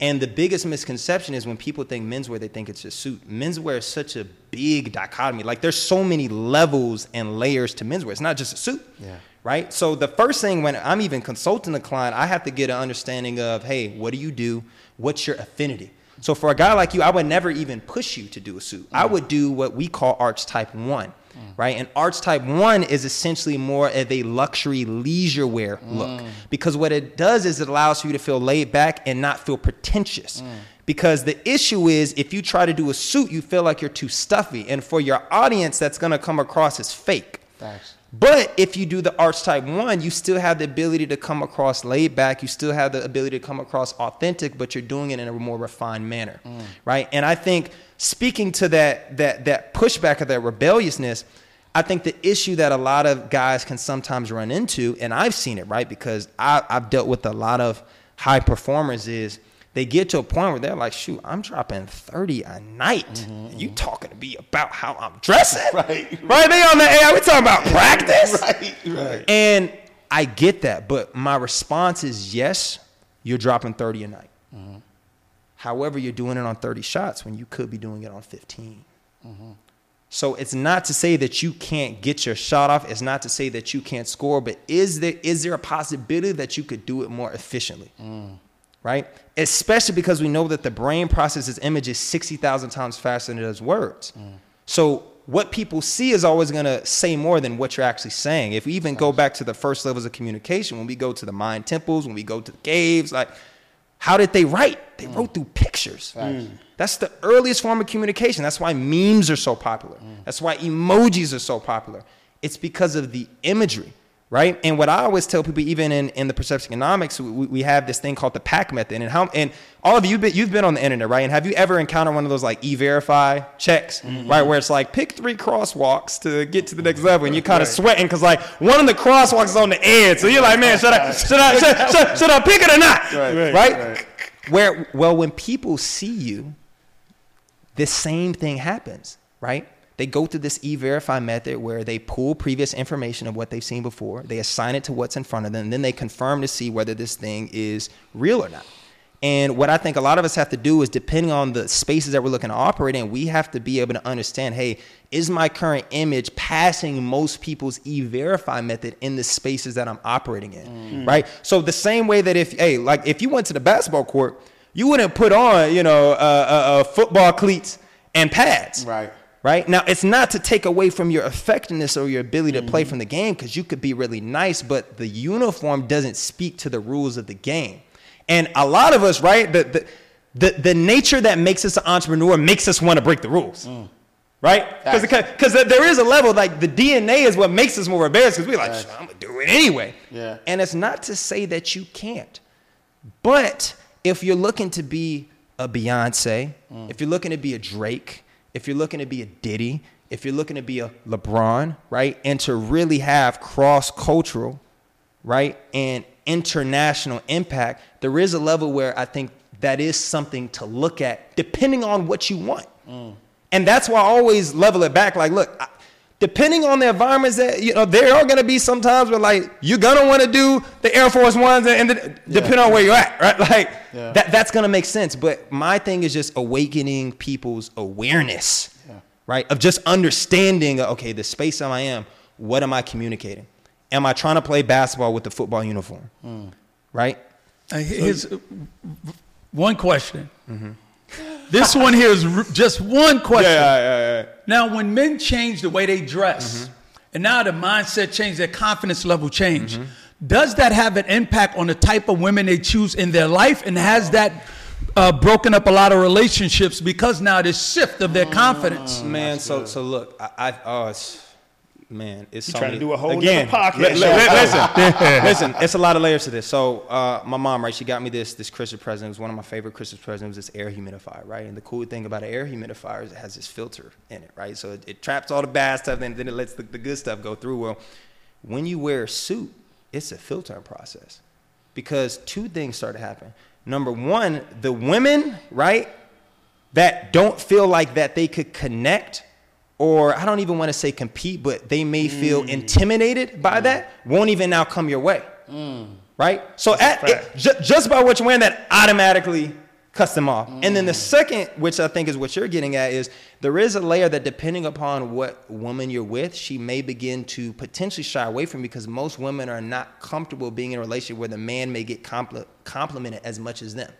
And the biggest misconception is when people think menswear, they think it's a suit. Menswear is such a big dichotomy. Like there's so many levels and layers to menswear. It's not just a suit. Yeah. Right? So the first thing when I'm even consulting a client, I have to get an understanding of, hey, what do you do? What's your affinity? So for a guy like you, I would never even push you to do a suit. I mm. would do what we call archetype one. Mm. Right? And archetype one is essentially more of a luxury leisure wear look. Mm. Because what it does is it allows you to feel laid back and not feel pretentious. Because the issue is if you try to do a suit, you feel like you're too stuffy. And for your audience, that's gonna come across as fake. Thanks. But if you do the archetype one, you still have the ability to come across laid back. You still have the ability to come across authentic, but you're doing it in a more refined manner, mm. right? And I think speaking to that that that pushback of that rebelliousness, I think the issue that a lot of guys can sometimes run into, and I've seen it, right? Because I, I've dealt with a lot of high performers is they get to a point where they're like, shoot, I'm dropping 30 a night. Mm-hmm. And you talking to me about how I'm dressing. Right. Right. They on the air. We talking about practice. right. Right. And I get that. But my response is yes, you're dropping 30 a night. Mm-hmm. However, you're doing it on 30 shots when you could be doing it on 15. Mm-hmm. So it's not to say that you can't get your shot off. It's not to say that you can't score. But is there is there a possibility that you could do it more efficiently? Mm. Right? Especially because we know that the brain processes images 60,000 times faster than it does words. Mm. So what people see is always going to say more than what you're actually saying. If we even go back to the first levels of communication, when we go to the Mayan temples, when we go to the caves, like how did they write? They mm. wrote through pictures. Mm. That's the earliest form of communication. That's why memes are so popular. Mm. That's why emojis are so popular. It's because of the imagery right? And what I always tell people, even in, in the perception economics, we, we have this thing called the pack method. And how and all of you, been, you've been on the internet, right? And have you ever encountered one of those like e-verify checks, mm-hmm. right? Where it's like pick three crosswalks to get to the next level, and you're kind of right. sweating because like one of the crosswalks is on the edge, so you're like, man, should I should I should, should, should I pick it or not? Right. right? right? Where well, when people see you, this same thing happens, right? They go through this e-verify method where they pull previous information of what they've seen before, they assign it to what's in front of them, and then they confirm to see whether this thing is real or not. And what I think a lot of us have to do is, depending on the spaces that we're looking to operate in, we have to be able to understand hey, is my current image passing most people's e verify method in the spaces that I'm operating in? Mm. Right? So, the same way that if, hey, like if you went to the basketball court, you wouldn't put on, you know, uh, uh, uh, football cleats and pads. Right right? Now, it's not to take away from your effectiveness or your ability to mm-hmm. play from the game because you could be really nice, but the uniform doesn't speak to the rules of the game. And a lot of us, right, the, the, the, the nature that makes us an entrepreneur makes us want to break the rules. Mm. Right? Because there is a level, like the DNA is what makes us more rebellious because we're like, I'm going to do it anyway. Yeah. And it's not to say that you can't. But if you're looking to be a Beyonce, mm. if you're looking to be a Drake, if you're looking to be a Diddy, if you're looking to be a LeBron, right, and to really have cross cultural, right, and international impact, there is a level where I think that is something to look at depending on what you want. Mm. And that's why I always level it back like, look, I, depending on the environments that you know there are going to be some times where like you're going to want to do the air force ones and, and the, yeah. depending on where you're at right like yeah. that that's going to make sense but my thing is just awakening people's awareness yeah. right of just understanding okay the space that i am what am i communicating am i trying to play basketball with the football uniform mm. right uh, here's so, one question mm-hmm. This one here is just one question. Yeah, yeah, yeah. Now, when men change the way they dress, mm-hmm. and now the mindset change, their confidence level change, mm-hmm. does that have an impact on the type of women they choose in their life? And has that uh, broken up a lot of relationships because now this shift of their confidence? Man, so so look, I, I oh, it's man, it's trying to do a whole again. podcast. Li- li- listen, listen, it's a lot of layers to this. So uh, my mom, right, she got me this this Christmas present. It was one of my favorite Christmas presents. This air humidifier, right? And the cool thing about an air humidifier is it has this filter in it, right? So it, it traps all the bad stuff, and then it lets the, the good stuff go through. Well, when you wear a suit, it's a filtering process because two things start to happen. Number one, the women, right, that don't feel like that they could connect or I don't even want to say compete, but they may feel mm. intimidated by mm. that, won't even now come your way. Mm. Right? So at, it, j- just by what you're wearing, that automatically cuts them off. And then the mm. second, which I think is what you're getting at, is there is a layer that depending upon what woman you're with, she may begin to potentially shy away from because most women are not comfortable being in a relationship where the man may get compl- complimented as much as them.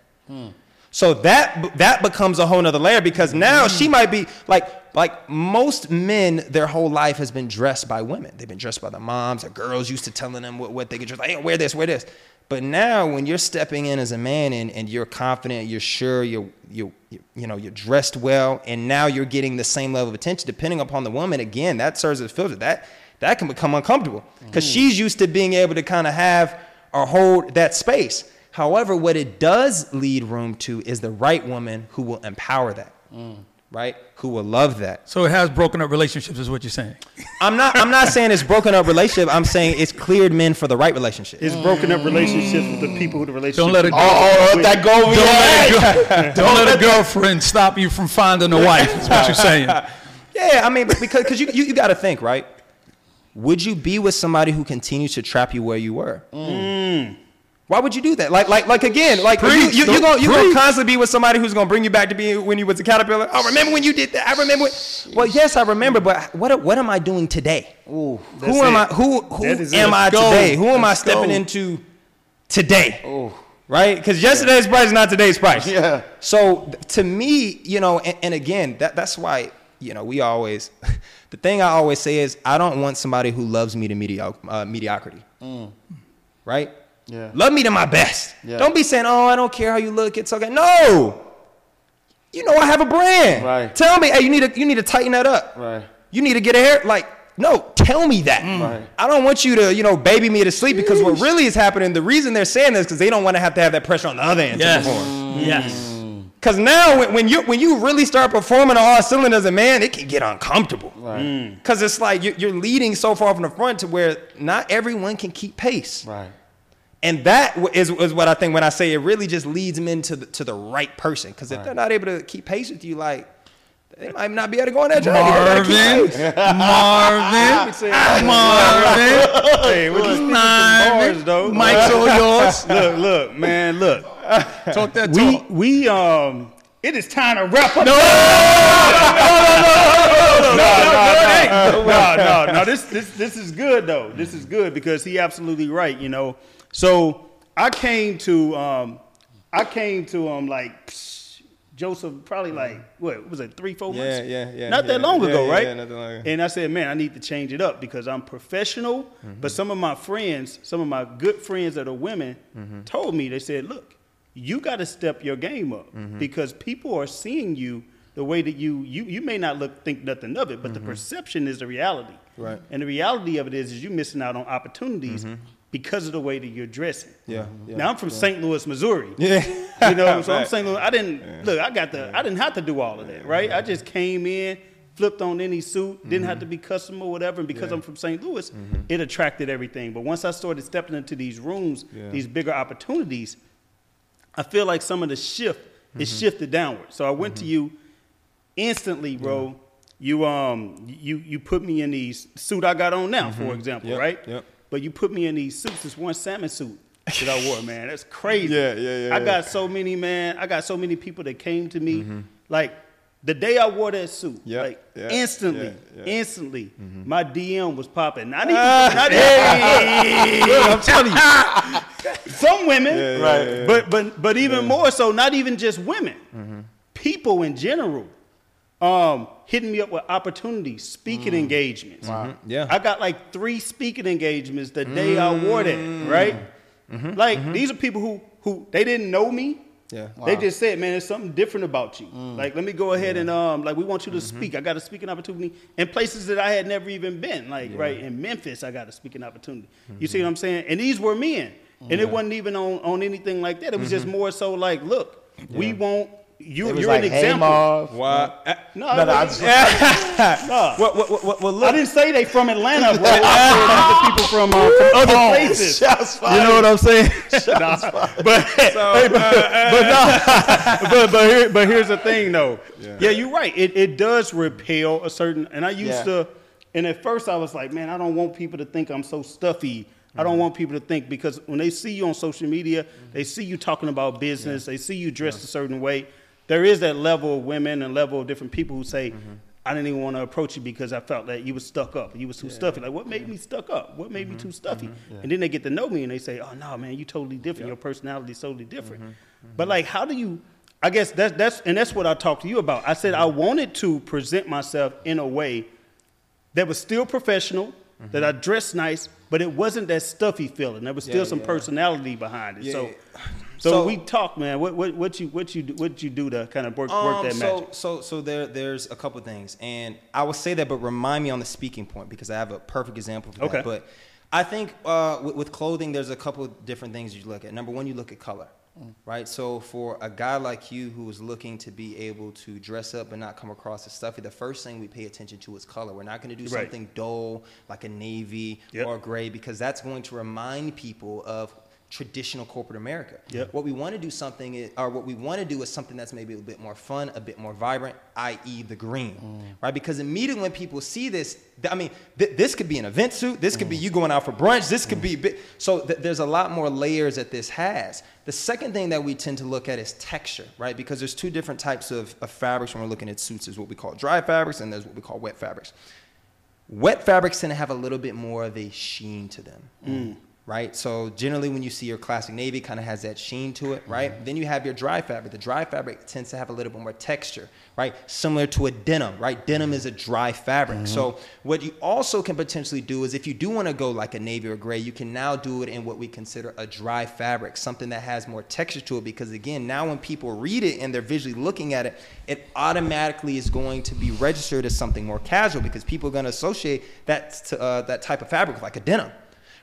So that that becomes a whole nother layer because now she might be like like most men, their whole life has been dressed by women. They've been dressed by the moms or girls used to telling them what, what they could dress like, hey, wear this, wear this. But now when you're stepping in as a man and, and you're confident, you're sure, you're, you you know, you're dressed well, and now you're getting the same level of attention, depending upon the woman, again, that serves as a filter. That that can become uncomfortable. Because mm. she's used to being able to kind of have or hold that space. However, what it does lead room to is the right woman who will empower that. Mm right? Who will love that. So it has broken up relationships, is what you're saying. I'm not. I'm not saying it's broken up relationship. I'm saying it's cleared men for the right relationship. It's broken up relationships with the people who the relationship. Don't let it go. Oh, oh, that go Don't let, a, don't let a girlfriend stop you from finding a wife. Is what you're saying. Yeah, I mean, because cause you, you, you got to think, right? Would you be with somebody who continues to trap you where you were? Why would you do that? Like, like, like again, like you, Preach. you, you're gonna you Preach. gonna constantly be with somebody who's gonna bring you back to being when you was a caterpillar. Oh, remember when you did that? I remember. When, well, yes, I remember, but what what am I doing today? who am it. I? Who who That is it. am I go. today? Who am I Let's stepping go. into today? Right? Because yesterday's price is not today's price. Yeah. So to me, you know, and, and again, that that's why you know we always. The thing I always say is I don't want somebody who loves me to medio- uh, mediocrity. Right? Yeah. Love me to my best. Yeah. Don't be saying, "Oh, I don't care how you look. It's okay." No. You know I have a brand. Right. Tell me, hey, you need to you need to tighten that up. Right. You need to get a hair like no, tell me that. Mm. Right. I don't want you to, you know, baby me to sleep because what really is happening, the reason they're saying this because they don't want to have to have that pressure on the other end to Yes. perform. Yes. Mm. Because now, when, when you when you really start performing on all cylinders, as a man, it can get uncomfortable. Right. Mm. Because it's like you're, you're leading so far from the front to where not everyone can keep pace. Right. And that is, is what I think when I say it really just leads them into the, to the right person. Because if Right. they're not able to keep pace with you, like they might not be able to go on that journey. They gotta keep Marvin. Marvin. Marvin. Hey, what you Marvin. bars, though? Mike's all yours. Look, look, man, look. Talk that We talk. we um. It is time to wrap up. No, no, no, no, no. This this this is good though. This is good because he absolutely right. You know. So I came to um, I came to um like psh, Joseph probably like what was it three four Yeah, months? yeah, yeah, yeah. Not that long Yeah, ago, yeah, right? yeah, not that long ago. And I said, man, I need to change it up because I'm professional. Mm-hmm. But some of my friends, some of my good friends that are women, Mm-hmm. told me they said, look, you got to step your game up Mm-hmm. because people are seeing you the way that you you you may not look think nothing of it, but the perception is the reality. Mm-hmm. Right. And the reality of it is, is you missing out on opportunities because of the way that you're dressing. Mm-hmm. Yeah, yeah, now I'm from St. Louis, Missouri. Yeah. You know, so I'm Right. St. Louis. I didn't look. I got the. I didn't have to do all of that, right? I just came in, flipped on any suit, didn't Mm-hmm. have to be custom or whatever. And because I'm from St. Louis, it attracted everything. But once I started stepping into these rooms, Yeah. these bigger opportunities, I feel like some of the shift is Mm-hmm. shifted downward. So I went to you instantly, bro. You um you you put me in these suit I got on now, for example, Mm-hmm. Yep, right? yep. But you put me in these suits. This one salmon suit that I wore, man. That's crazy. Yeah, yeah, yeah, I yeah. got so many, man. I got so many people that came to me, mm-hmm. like the day I wore that suit, Yep, like yeah, instantly, yeah, yeah. instantly, mm-hmm. my DM was popping. Not even, ah, not even I'm telling you, some women, Right. but but but even more so, not even just women, mm-hmm. people in general, um, hitting me up with opportunities, speaking mm. engagements. Mm-hmm. Yeah. I got like three speaking engagements the day I mm. wore that, right? Mm-hmm. Like mm-hmm. these are people who who they didn't know me. Yeah. They just said, man, there's something different about you. Mm. Like, let me go ahead and um, like we want you to speak. I got a speaking opportunity in places that I had never even been. Like, right in Memphis, I got a speaking opportunity. You see what I'm saying? And these were men, and it wasn't even on on anything like that. It was just more so like, look, we want you. It was You're like, an hey, example. Marv. Why? No, No, no, I wasn't- just, no. Well, well, well, well, I didn't say they from Atlanta, bro. I said the people from, uh, from other places. Shots You know what I'm saying? Nah, but, hey, but, but, no, but, but, here, but here's the thing, though. Yeah, you're right. It, it does repel a certain, and I used Yeah. to, and at first I was like, man, I don't want people to think I'm so stuffy. I don't mm-hmm. want people to think because when they see you on social media, they see you talking about business, they see you dressed a certain way. There is that level of women and level of different people who say, I didn't even want to approach you because I felt that you was stuck up. You was too stuffy. Like, what made me stuck up? What made me mm-hmm. too stuffy? Mm-hmm. And then they get to know me and they say, oh, no, man, you totally different. Your personality is totally different. Mm-hmm. But, like, how do you, I guess that's, that's, and that's what I talked to you about. I said I wanted to present myself in a way that was still professional, that I dressed nice, but it wasn't that stuffy feeling. There was still Yeah, some yeah. personality behind it. Yeah, so, yeah. So, So- we talk, man. What, what, what you, what you, do- what you do to kind of work, work Um, that so, magic? so, so there, there's a couple things, and I will say that, but remind me on the speaking point because I have a perfect example for Okay. that. But I think uh, with, with clothing, there's a couple of different things you look at. Number one, you look at color. right? So for a guy like you who is looking to be able to dress up but not come across as stuffy, the first thing we pay attention to is color. We're not going to do Right. something dull like a navy Yep. or gray because that's going to remind people of traditional corporate America. Yep. What we want to do something is, or what we want to do is something that's maybe a bit more fun, a bit more vibrant, i.e. the green, mm. right? Because immediately when people see this, th- I mean, th- this could be an event suit, this could be mm. you going out for brunch, this could mm. be, bi- so th- there's a lot more layers that this has. The second thing that we tend to look at is texture, right? Because there's two different types of, of fabrics when we're looking at suits. There's what we call dry fabrics and there's what we call wet fabrics. Wet fabrics tend to have a little bit more of a sheen to them. Right? So generally when you see your classic navy kind of has that sheen to it, right? Then you have your dry fabric. The dry fabric tends to have a little bit more texture, right? Similar to a denim, right? Denim is a dry fabric. So what you also can potentially do is if you do want to go like a navy or gray, you can now do it in what we consider a dry fabric, something that has more texture to it because again, now when people read it and they're visually looking at it, it automatically is going to be registered as something more casual because people are going to associate that to, uh, that type of fabric with like a denim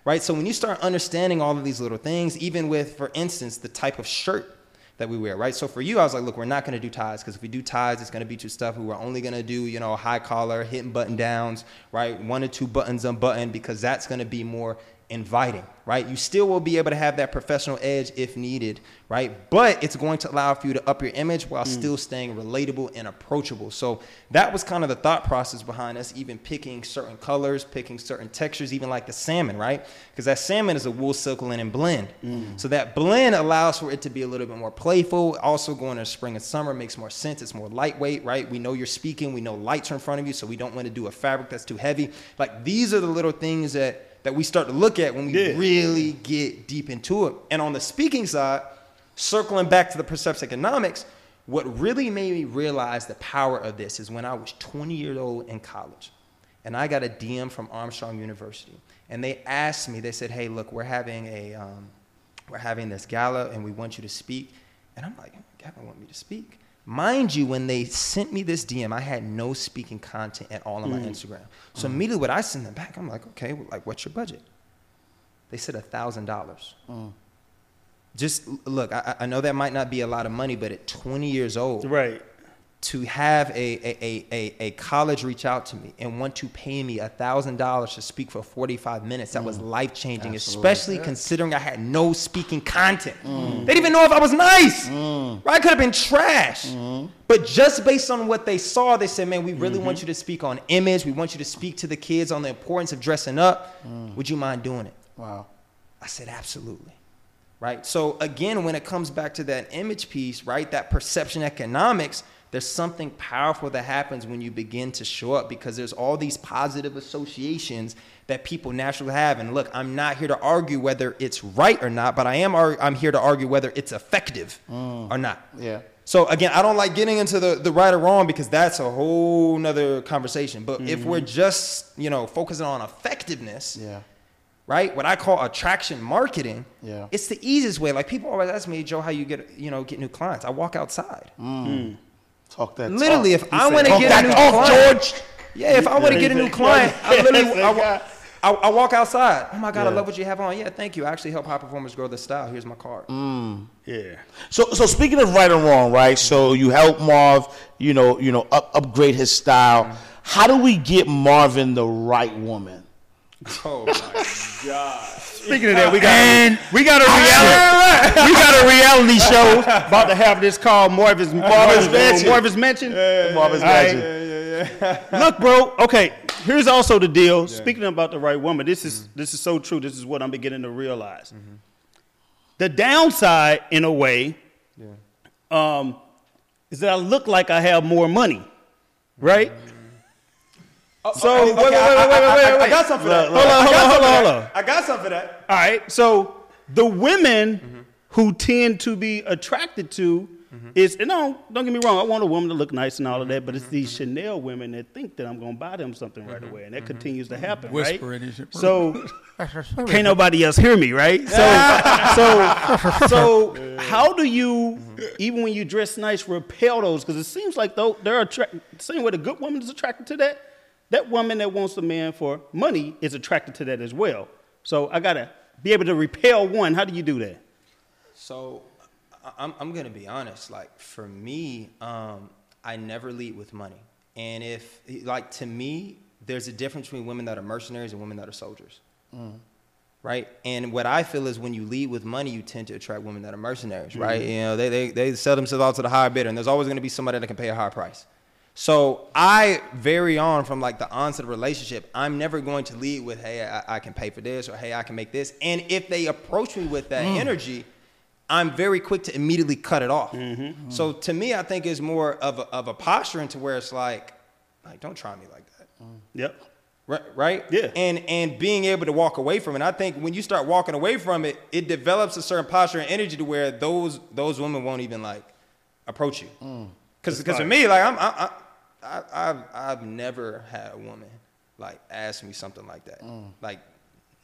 right? So when you start understanding all of these little things, even with, for instance, the type of shirt that we wear, right? So for you, I was like, look, we're not going to do ties because if we do ties, it's going to be too stuff. We're only going to do, you know, high collar, hitting button downs, right? One or two buttons unbuttoned because that's going to be more inviting, right? You still will be able to have that professional edge if needed, right? But it's going to allow for you to up your image while mm. still staying relatable and approachable. So that was kind of the thought process behind us even picking certain colors, picking certain textures, even like the salmon, right? Because that salmon is a wool silk linen blend. Mm. So that blend allows for it to be a little bit more playful. Also going to spring and summer makes more sense. It's more lightweight, right? We know you're speaking, we know lights are in front of you, so we don't want to do a fabric that's too heavy. Like these are the little things that that we start to look at when we Yeah. really get deep into it. And on the speaking side, circling back to the perception economics, what really made me realize the power of this is when I was 20 years old in college, and I got a DM from Armstrong University, and they asked me, they said, "Hey, look, we're having a, um, we're having this gala, and we want you to speak." And I'm like, "Gavin want me to speak?" Mind you, when they sent me this DM, I had no speaking content at all on my mm. Instagram. So mm. immediately, when I send them back, I'm like, "Okay, well, like, what's your budget?" They said a thousand dollars. Mm. Just look, I, I know that might not be a lot of money, but at 20 years old, Right. To have a, a, a, a, a college reach out to me and want to pay me a thousand dollars to speak for 45 minutes, that was mm. life changing, especially considering I had no speaking content. Mm. They didn't even know if I was nice. Mm. Right? I could have been trash. But just based on what they saw, they said, man, we really want mm-hmm. you to speak on image. We want you to speak to the kids on the importance of dressing up. Would you mind doing it? Wow. I said, absolutely. Right. So again, when it comes back to that image piece, right, that perception economics, there's something powerful that happens when you begin to show up because there's all these positive associations that people naturally have. And look, I'm not here to argue whether it's right or not, but I am ar- I'm here to argue whether it's effective mm. or not. Yeah. So again, I don't like getting into the, the right or wrong because that's a whole nother conversation. But if mm-hmm. we're just, you know, focusing on effectiveness, Yeah. right? What I call attraction marketing. Yeah. It's the easiest way. Like people always ask me, Joe, how you get you know get new clients? I walk outside. Mm. Mm. Talk that. Literally, talk. if I want to get that a new talk, client, George. yeah, if I want to get a new client, I literally I. I, I walk outside. Oh my God, I love what you have on. Yeah, thank you. I actually help high performers grow their style. Here's my card. Mm. Yeah. So, so speaking of right and wrong, right? So mm-hmm. you help Marv, you know, you know, up, upgrade his style. Mm-hmm. How do we get Marvin the right woman? Oh my God. Speaking of that, we got we got a reality we got a reality show about to have this called Marvin's Marvin's Mansion. Marvin's Mansion. Marvin's All right. Mansion. Look, bro. Okay, here's also the deal. Speaking about the right woman, this is mm-hmm. this is so true. This is what I'm beginning to realize. Mm-hmm. The downside, in a way, um, is that I look like I have more money, right? Mm-hmm. Oh, so wait, wait, wait, wait, wait, wait, I, wait. got something for that. Hold on, I hold got on, something hold on, for hold that. on. I got something for that. All right. So the women who tend to be attracted to mm-hmm. is and no, don't get me wrong. I want a woman to look nice and all of that, but it's mm-hmm, these mm-hmm. Chanel women that think that I'm going to buy them something right away, and that continues to happen. Whispering right? in his. So can't nobody else hear me, right? So so so how do you even when you dress nice repel those? Because it seems like though they're attracted. The same way the good woman is attracted to that. That woman that wants a man for money is attracted to that as well. So I gotta be able to repel one. How do you do that? So I'm, I'm gonna be honest. Like for me, um, I never lead with money, and if like to me, there's a difference between women that are mercenaries and women that are soldiers. Mm. Right, and what I feel is when you lead with money, you tend to attract women that are mercenaries, right? Mm-hmm. You know, they, they they sell themselves out to the higher bidder, and there's always going to be somebody that can pay a higher price. So I vary on from like the onset of relationship. I'm never going to lead with, hey, I, I, can pay for this or hey, I can make this. And if they approach me with that mm. energy, I'm very quick to immediately cut it off. Mm-hmm. So to me, I think it's more of a, of a posturing to where it's like, like don't try me like that. Mm. Yep. Right, right? Yeah. And and being able to walk away from it. I think when you start walking away from it, it develops a certain posture and energy to where those those women won't even like approach you. Because mm. because for me, like I'm, I, I, have I've never had a woman like ask me something like that. Mm. Like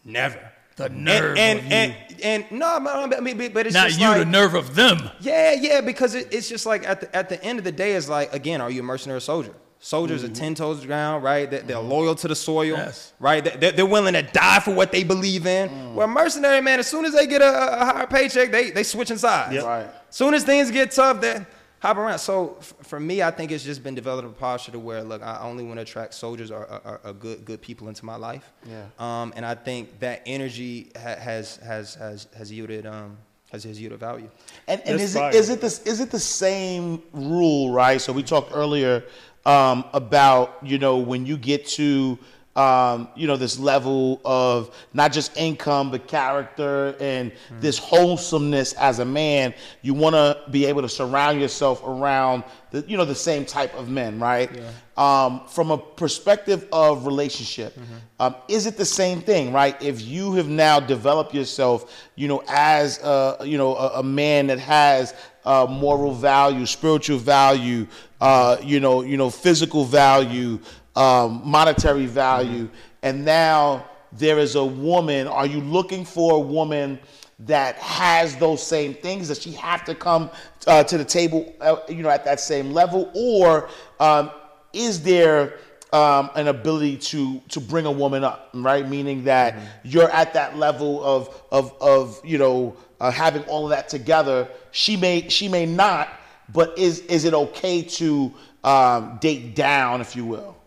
never. The nerve and and, and, and, and, no, I mean, but it's not just you. Like, the nerve of them. Yeah, yeah, because it, it's just like at the at the end of the day, it's like again, are you a mercenary or soldier? Soldiers mm-hmm. are ten toes to the ground, right? They're, they're mm-hmm. loyal to the soil, yes. right? They're, they're, willing to die for what they believe in. Mm. Well, mercenary man, as soon as they get a, a higher paycheck, they they switch sides. Yep. Right. Soon as things get tough, they hop around. So f- for me, I think it's just been developed a posture to where, look, I only want to attract soldiers or, or, or, good good people into my life. Yeah. Um, and I think that energy ha- has has has has yielded um has, has yielded value. And, and is it is it this is it the same rule, right? So we talked earlier um, about you know when you get to um, you know, this level of not just income, but character and mm. this wholesomeness as a man. You want to be able to surround yourself around the, you know, the same type of men, right? Yeah. Um, from a perspective of relationship, mm-hmm. um, is it the same thing, right? If you have now developed yourself, you know, as a, you know, a, a man that has uh, moral value, spiritual value, uh, you know, you know, physical value, um, monetary value, mm-hmm. and now there is a woman. Are you looking for a woman that has those same things? Does she have to come uh, to the table, uh, you know, at that same level, or um, is there um, an ability to to bring a woman up, right? Meaning that mm-hmm. you're at that level of of of you know uh, having all of that together. She may she may not, but is is it okay to um, date down, if you will?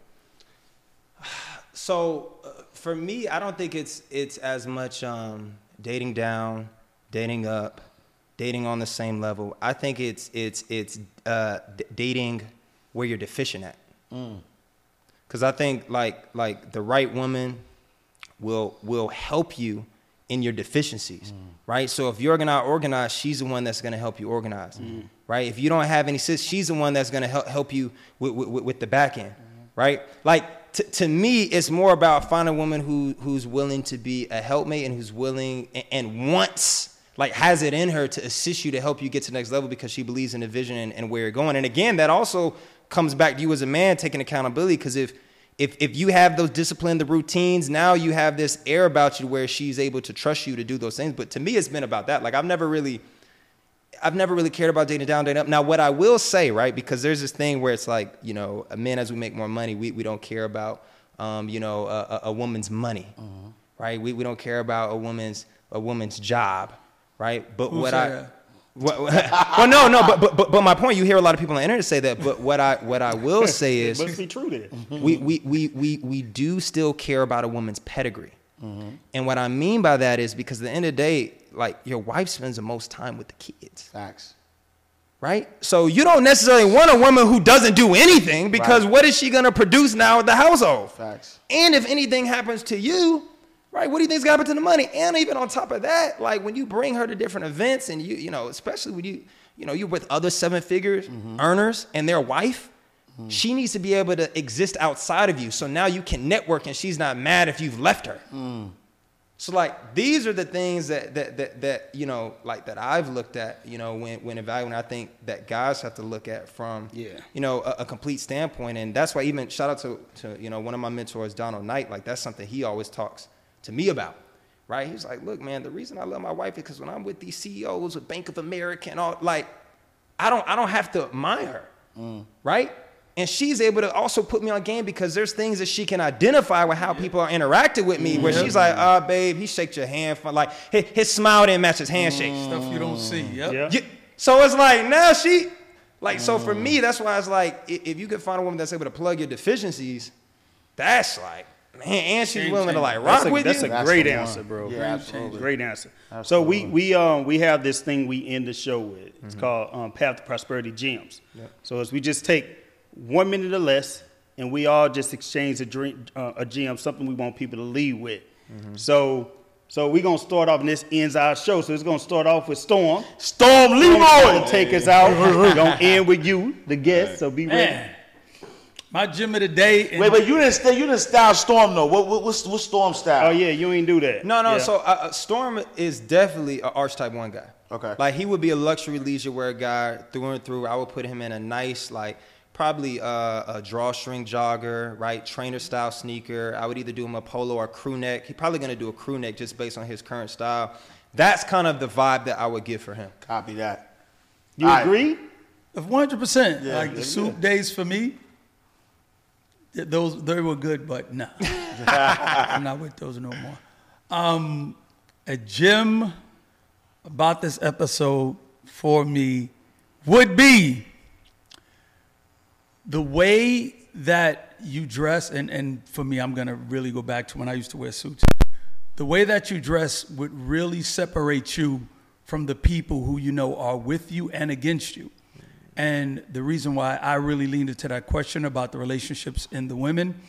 So uh, for me, I don't think it's it's as much um, dating down, dating up, dating on the same level. I think it's it's it's uh, d- dating where you're deficient at. Because mm. I think like like the right woman will will help you in your deficiencies, mm. right? So if you're not organized, she's the one that's going to help you organize, mm. right? If you don't have any sis, she's the one that's going to help help you with, with, with the back end, right? Like to, to me, it's more about finding a woman who who's willing to be a helpmate and who's willing and, and wants like has it in her to assist you to help you get to the next level because she believes in the vision and, and where you're going. And again, that also comes back to you as a man taking accountability because if if if you have those discipline, the routines, now you have this air about you where she's able to trust you to do those things. But to me, it's been about that. Like I've never really I've never really cared about dating down, dating up. Now, what I will say, right, because there's this thing where it's like, you know, men as we make more money, we, we don't care about, um, you know, a, a woman's money, mm-hmm. right? We, we don't care about a woman's a woman's job, right? But what I, what, well, no, no, but, but but my point, you hear a lot of people on the internet say that. But what I what I will say is, it must be true then. we, we we we we do still care about a woman's pedigree. Mm-hmm. And what I mean by that is because at the end of the day, like your wife spends the most time with the kids. Facts. Right? So you don't necessarily want a woman who doesn't do anything because right. what is she gonna produce now at the household? Facts. And if anything happens to you, right, what do you think's gonna happen to the money? And even on top of that, like when you bring her to different events and you, you know, especially when you, you know, you're with other seven figures mm-hmm. earners and their wife, mm-hmm. she needs to be able to exist outside of you. So now you can network and she's not mad if you've left her. Mm. So like these are the things that that that that you know like that I've looked at you know when when evaluating I think that guys have to look at from yeah. you know a, a, complete standpoint. And that's why even shout out to to you know one of my mentors Donald Knight like that's something he always talks to me about right? He's like look man the reason I love my wife is because when I'm with these CEOs with Bank of America and all like I don't I don't have to admire her mm. right and she's able to also put me on game because there's things that she can identify with how people are interacting with me. Where she's like, "Ah, oh, babe, he shakes your hand for like his, his, smile didn't match his handshake." Stuff you don't see. Yep. Yeah. You, So it's like now she, like, so for me, that's why it's like if you could find a woman that's able to plug your deficiencies, that's like man, and she's Game willing to like rock That's a, with that's you. a That's a great the answer, bro. Yeah, great, absolutely. great answer. So we we um we have this thing we end the show with. It's called um, Path to Prosperity Gems. So as we just take one minute or less, and we all just exchange a dream, uh, a gem, something we want people to leave with. So so we're gonna start off, and this ends our show. So it's gonna start off with Storm. Storm Storm's Leroy. gonna take us out. We're gonna end with you, the guest. So be ready. Man, my gym of the day. and- Wait, wait, you didn't stay. You didn't style Storm though. What, what, what's, what's Storm style? Oh yeah, you ain't do that. No, no. Yeah. So uh, uh, Storm is definitely an archetype one guy. Okay. Like he would be a luxury leisure wear guy through and through. I would put him in a nice like probably uh, a drawstring jogger, right? Trainer style sneaker. I would either do him a polo or crew neck. He's probably gonna do a crew neck just based on his current style. That's kind of the vibe that I would give for him. Copy that. you All right. agree? One hundred percent. Yeah, Like yeah, the soup days for me, th- those they were good, but no, I'm not with those no more. Um, a gym about this episode for me would be the way that you dress, and and for me, I'm gonna really go back to when I used to wear suits. The way that you dress would really separate you from the people who you know are with you and against you. And the reason why I really leaned into that question about the relationships in the women,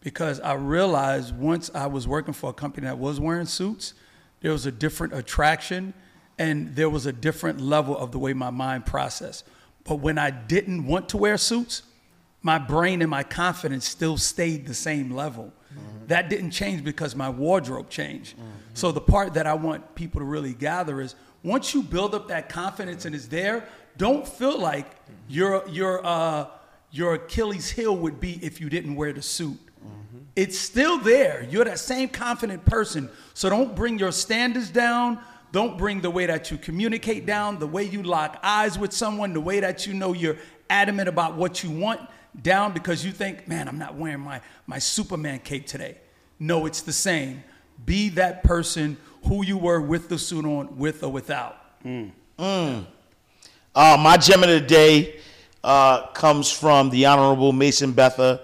because I realized once I was working for a company that was wearing suits, there was a different attraction and there was a different level of the way my mind processed. But when I didn't want to wear suits, my brain and my confidence still stayed the same level. Mm-hmm. That didn't change because my wardrobe changed. Mm-hmm. So the part that I want people to really gather is once you build up that confidence and it's there, don't feel like mm-hmm. your your uh, your Achilles heel would be if you didn't wear the suit. It's still there. You're that same confident person. So don't bring your standards down. Don't bring the way that you communicate down, the way you lock eyes with someone, the way that you know you're adamant about what you want down because you think, man, I'm not wearing my, my Superman cape today. No, it's the same. Be that person who you were with the suit on, with or without. Uh, my gem of the day uh, comes from the Honorable Mason Betha.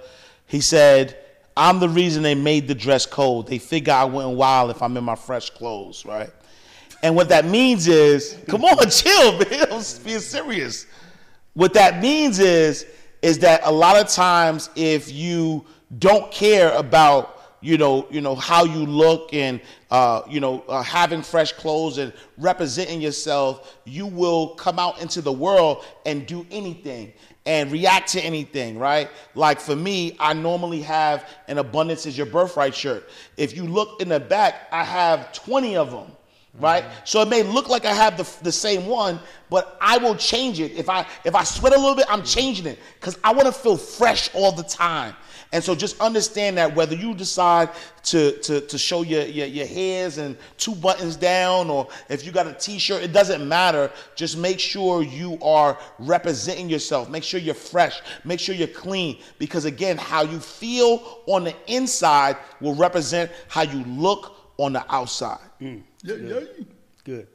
He said, I'm the reason they made the dress code. They figure I went wild if I'm in my fresh clothes, right? And what that means is, come on, chill, man. I'm being serious. What that means is, is that a lot of times if you don't care about you know, you know how you look and uh, you know uh, having fresh clothes and representing yourself, you will come out into the world and do anything and react to anything, right? Like for me, I normally have an abundance is your birthright shirt. If you look in the back, I have 20 of them right? So it may look like i have the, the same one but i will change it. If i if i sweat a little bit i'm changing it because i want to feel fresh all the time. And so just understand that whether you decide to to, to show your, your your hairs and two buttons down or if you got a t-shirt it doesn't matter. Just make sure you are representing yourself. Make sure you're fresh. Make sure you're clean because again how you feel on the inside will represent how you look on the outside mm. yeah, Good.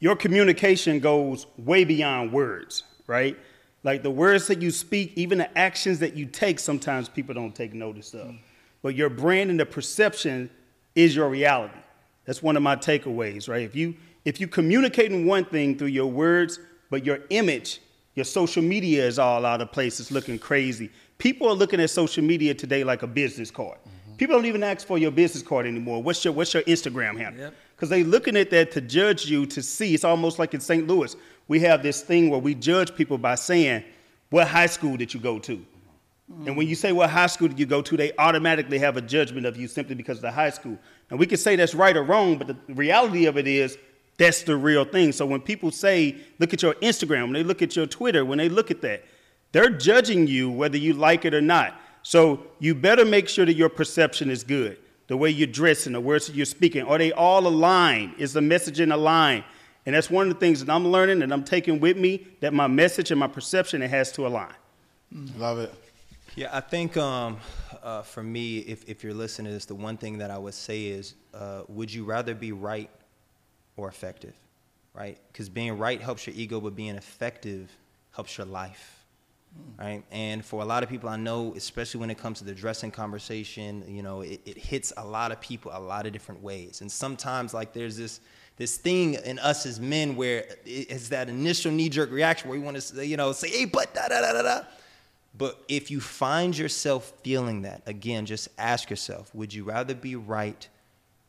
Your communication goes way beyond words, right? Like the words that you speak, even the actions that you take, sometimes people don't take notice of. Mm. But your brand and the perception is your reality. That's one of my takeaways, right? If you if you communicating one thing through your words, but your image, your social media is all out of place, it's looking crazy. People are looking at social media today like a business card. Mm. People don't even ask for your business card anymore. What's your what's your Instagram handle? Yep. Because they looking at that to judge you to see. It's almost like in St. Louis, we have this thing where we judge people by saying, "What high school did you go to?" And when you say what high school did you go to, they automatically have a judgment of you simply because of the high school. And we can say that's right or wrong, but the reality of it is that's the real thing. So when people say, look at your Instagram, when they look at your Twitter, when they look at that, they're judging you whether you like it or not. So you better make sure that your perception is good. The way you're dressing, the words that you're speaking, are they all aligned? Is the message messaging aligned? And that's one of the things that I'm learning and I'm taking with me that my message and my perception it has to align. love it Yeah, I think um, uh, for me, if, if you're listening to this, the one thing that I would say is, uh, would you rather be right or effective? right? Because being right helps your ego, but being effective helps your life right? And for a lot of people I know, especially when it comes to the dressing conversation, you know, it, it, hits a lot of people a lot of different ways. And sometimes like there's this this thing in us as men where it's that initial knee-jerk reaction where we want to say, you know, say, hey, but da da da da da. But if you find yourself feeling that, again, just ask yourself, would you rather be right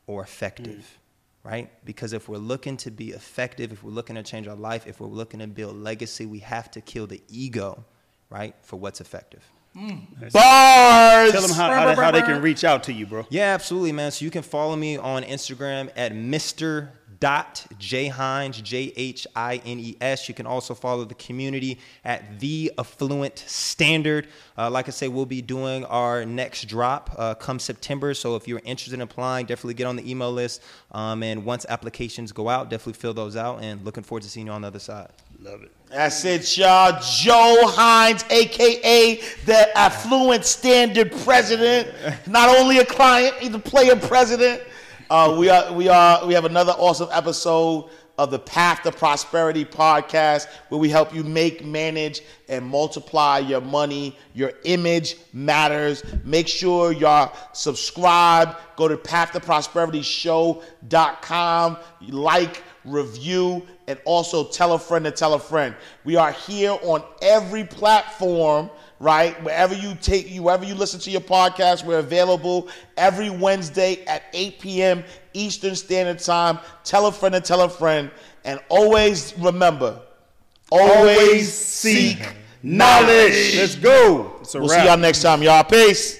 or effective? Mm right? Because if we're looking to be effective, if we're looking to change our life, if we're looking to build legacy, we have to kill the ego right, for what's effective. Mm. Bars. Tell them how, how, how, they can reach out to you, bro. Yeah, absolutely, man. So you can follow me on Instagram at Mr dot J Hines, J H I N E S. You can also follow the community at The Affluent Standard. Uh, like I say, we'll be doing our next drop uh, come September. So if you're interested in applying, definitely get on the email list. Um, and once applications go out, definitely fill those out. And looking forward to seeing you on the other side. Love it. That's it, y'all. Joe Hines, aka the Affluent Standard President. Not only a client, he's a player president. Uh, we are we are we have another awesome episode of the Path to Prosperity podcast where we help you make, manage, and multiply your money. Your image matters. Make sure y'all subscribe. Go to pathtoprosperityshow.com. Like, review, and also tell a friend to tell a friend. We are here on every platform right? Wherever you take you, wherever you listen to your podcast, we're available every Wednesday at 8 p.m. Eastern Standard Time. Tell a friend and tell a friend. And always remember, always seek knowledge. Let's go. We'll wrap. see y'all next time, y'all. Peace.